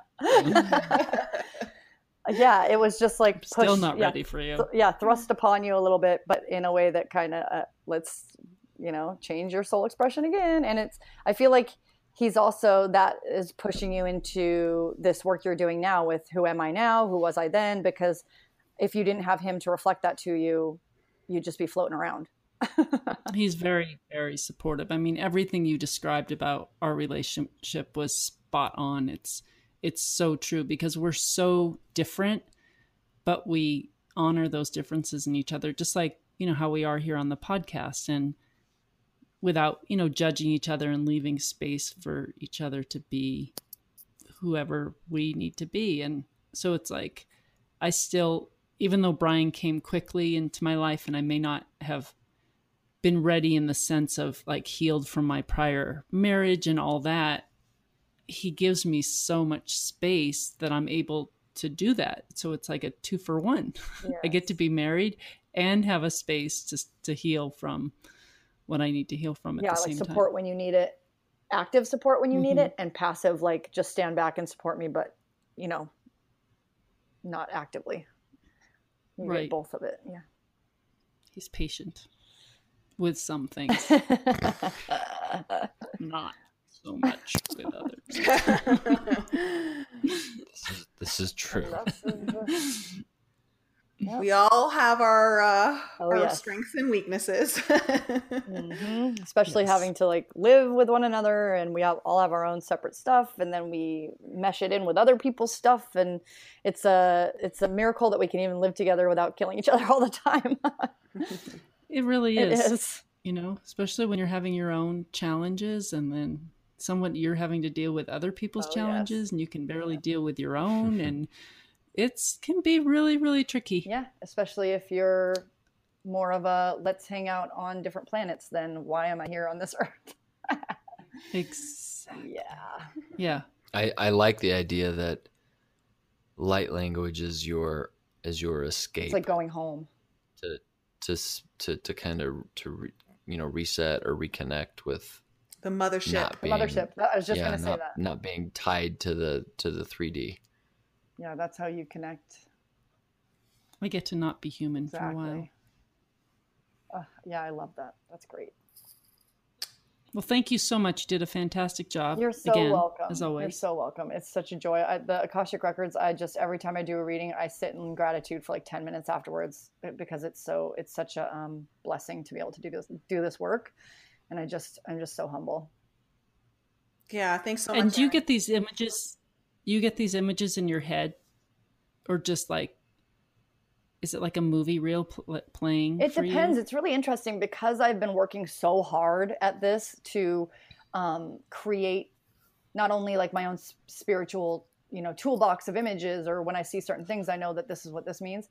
Yeah, it was just like Still not yeah, ready for you. th- yeah, thrust upon you a little bit, but in a way that kind of uh, let's you know change your soul expression again. And it's I feel like he's also that is pushing you into this work you're doing now with who am I now, who was I then? Because if you didn't have him to reflect that to you, you'd just be floating around. He's very, very supportive. I mean, everything you described about our relationship was spot on. It's it's so true because we're so different, but we honor those differences in each other, just like you know how we are here on the podcast, and without you know judging each other and leaving space for each other to be whoever we need to be. And so it's like I still, even though Brian came quickly into my life, and I may not have been ready in the sense of like healed from my prior marriage and all that he gives me so much space that i'm able to do that. So it's like a two for one. I get to be married and have a space to to heal from what i need to heal from at yeah, the like same support time when you need it, active support when you need Mhm. it, and passive like just stand back and support me, but you know, not actively. You Right. get both of it. Yeah. he's patient with some things not so much with others This is, this is true. Yep. we all have our uh Oh, our yes. strengths and weaknesses Mhm. Especially Yes. having to like live with one another, and we have, all have our own separate stuff, and then we mesh it in with other people's stuff, and it's a it's a miracle that we can even live together without killing each other all the time. it really It is is. you know, especially when you're having your own challenges and then somewhat you're having to deal with other people's Oh, yes. challenges and you can barely deal with your own and it's can be really really tricky. Yeah, especially if you're more of a let's hang out on different planets than why am I here on this earth? Exactly. Yeah. Yeah. I, I like the idea that light language is your is your escape It's like going home. to to to to kind of to re, you know reset or reconnect with the mothership not The mothership. I was just yeah going to say that. not being tied to the to the 3D. Yeah, that's how you connect. I get to not be human for a while. Uh, yeah, I love that. That's great. Well, thank you so much. You did a fantastic job. You're so again, welcome. As always. You're so welcome. It's such a joy. I, the Akashic Records, I just every time I do a reading, I sit in gratitude for like 10 minutes afterwards because it's so it's such a um, blessing to be able to do this do this work. And I just I'm just so humble. yeah thanks so much and do you Erin. get these images you get these images in your head or just like is it like a movie reel pl- playing It depends. you? It's really interesting because I've been working so hard at this to um, create not only like my own spiritual, you know, toolbox of images, or when I see certain things, I know that this is what this means.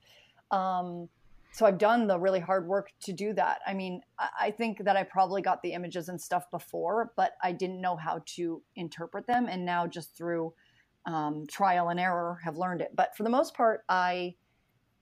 Um, so I've done the really hard work to do that. I mean, I, I think that I probably got the images and stuff before, but I didn't know how to interpret them, and now just through um, trial and error have learned it. But for the most part, I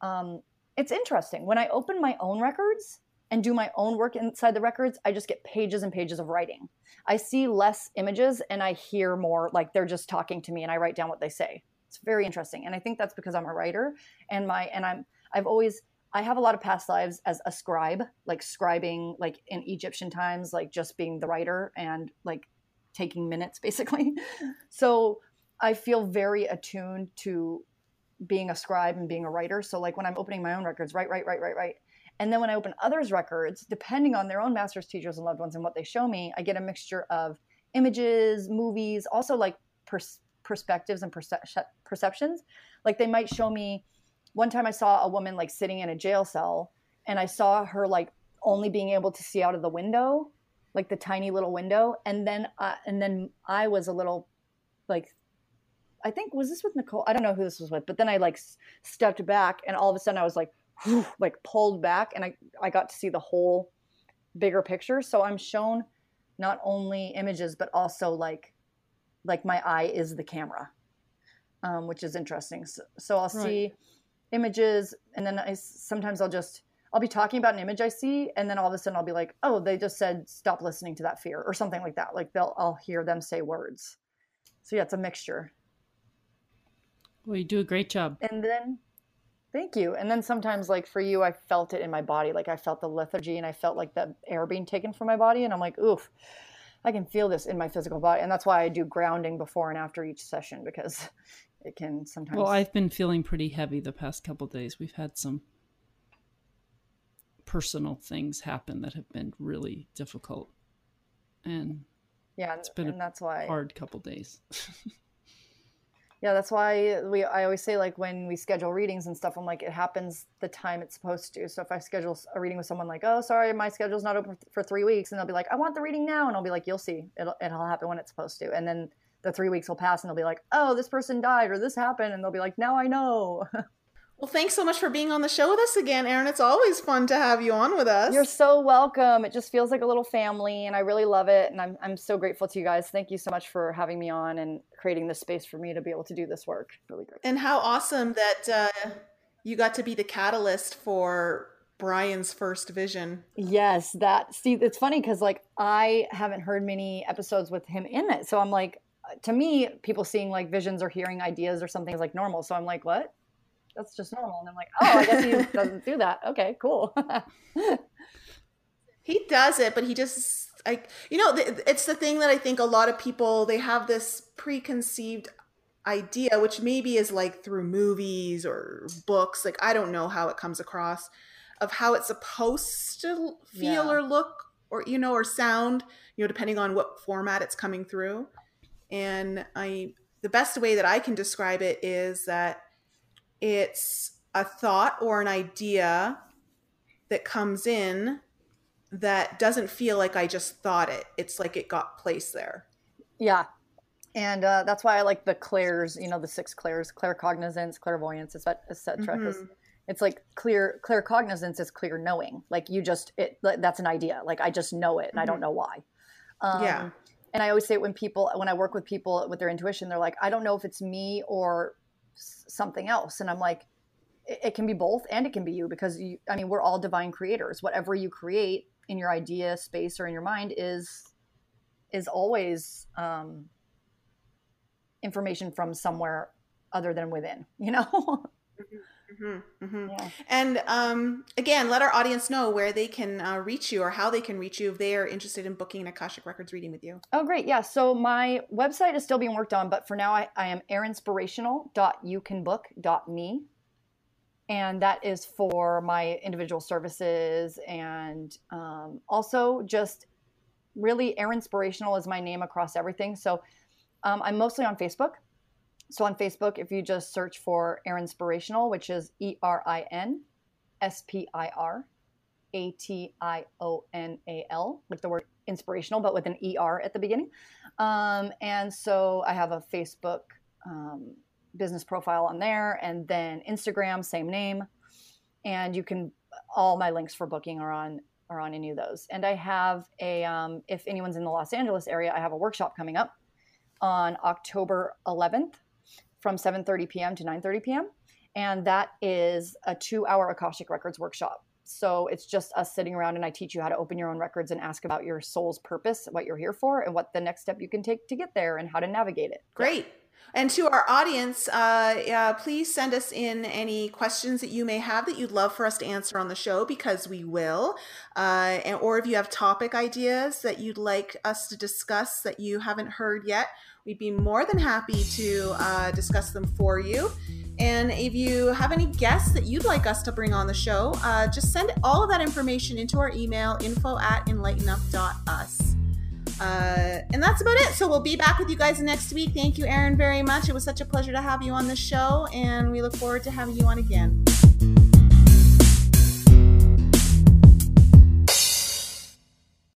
um, it's interesting when I open my own records and do my own work inside the records. I just get pages and pages of writing. I see less images and I hear more like they're just talking to me, and I write down what they say. It's very interesting, and I think that's because I'm a writer and my and I'm I've always I have a lot of past lives as a scribe, like scribing, like in Egyptian times, like just being the writer and like taking minutes basically. So I feel very attuned to being a scribe and being a writer. So like when I'm opening my own records, right, right, right, right, right. And then when I open others' records, depending on their own masters, teachers, and loved ones and what they show me, I get a mixture of images, movies, also like pers- perspectives and perce- perceptions. Like they might show me one time I saw a woman like sitting in a jail cell and I saw her like only being able to see out of the window, like the tiny little window. And then, uh, and then I was a little like, I think, was this with Nicole? I don't know who this was with, but then I like s- stepped back and all of a sudden I was like, whew, like pulled back and I, I got to see the whole bigger picture. So I'm shown not only images, but also like, like my eye is the camera, um, which is interesting. So, so I'll Right. see images and then I sometimes I'll just I'll be talking about an image I see and then all of a sudden I'll be like, "Oh, they just said stop listening to that fear" or something like that. Like they'll I'll hear them say words. So yeah, it's a mixture. Well, you do a great job. And then thank you. And then sometimes like for you I felt it in my body. Like I felt the lethargy and I felt like the air being taken from my body and I'm like, "Oof. I can feel this in my physical body." And that's why I do grounding before and after each session because it can sometimes Well, I've been feeling pretty heavy the past couple days. We've had some personal things happen that have been really difficult and yeah, it's been a and that's why hard couple days. Yeah, that's why we. I always say like when we schedule readings and stuff, I'm like it happens the time it's supposed to. So if I schedule a reading with someone like, oh, sorry, my schedule's not open for three weeks, and they'll be like, I want the reading now, and I'll be like, you'll see, it'll it'll happen when it's supposed to, and then the three weeks will pass, and they'll be like, oh, this person died or this happened, and they'll be like, now I know. Well, thanks so much for being on the show with us again, Erin. It's always fun to have you on with us. You're so welcome. It just feels like a little family, and I really love it, and I'm I'm so grateful to you guys. Thank you so much for having me on and creating this space for me to be able to do this work. Really great. and how awesome that uh, you got to be the catalyst for Brian's first vision. Yes, that see it's funny cuz like I haven't heard many episodes with him in it. So I'm like to me people seeing like visions or hearing ideas or something is like normal. So I'm like, "What?" That's just normal. And I'm like, "Oh, I guess he doesn't do that." Okay, cool. He does it, but he just like you know, it's the thing that I think a lot of people they have this preconceived idea, which maybe is like through movies or books. Like I don't know how it comes across of how it's supposed to feel Yeah. or look or you know or sound, you know, depending on what format it's coming through. And I the best way that I can describe it is that it's a thought or an idea that comes in that doesn't feel like I just thought it. It's like it got placed there. yeah. And uh, that's why I like the clairs, you know, the six clairs, claircognizance, clairvoyance, etc. cetera. Mhm. It's like clear clear cognizance is clear knowing. Like you just it that's an idea. Like I just know it and I don't know why. Um, Yeah. And I always say it when people when I work with people with their intuition, they're like, I don't know if it's me or something else, and I'm like, it, it can be both and it can be you because you. I mean, we're all divine creators. Whatever you create in your idea space or in your mind is is always um, information from somewhere other than within. You know. Hmm hmm yeah. And um, again, let our audience know where they can uh, reach you or how they can reach you if they are interested in booking an Akashic Records reading with you. Oh, great. Yeah. So my website is still being worked on, but for now I, I am erinspirational.youcanbook.me. And that is for my individual services and um, also just really Erinspirational is my name across everything. So um, I'm mostly on Facebook. So on Facebook, if you just search for Erinspirational, which is E R I N S P I R A T I O N A L, like the word inspirational, but with an ER at the beginning. Um, and so I have a Facebook um, business profile on there, and then Instagram, same name. And you can all my links for booking are on are on any of those. And I have a um, if anyone's in the Los Angeles area, I have a workshop coming up on October 11th from 7:30 p.m. to 9:30 p.m. And that is a two-hour Akashic Records workshop. So it's just us sitting around and I teach you how to open your own records and ask about your soul's purpose, what you're here for, and what the next step you can take to get there and how to navigate it. Great. And to our audience, uh, uh, please send us in any questions that you may have that you'd love for us to answer on the show because we will. Uh, and, or if you have topic ideas that you'd like us to discuss that you haven't heard yet, we'd be more than happy to uh, discuss them for you. And if you have any guests that you'd like us to bring on the show, uh, just send all of that information into our email info at enlightenup.us. Uh, and that's about it. So we'll be back with you guys next week. Thank you, Erin, very much. It was such a pleasure to have you on the show, and we look forward to having you on again.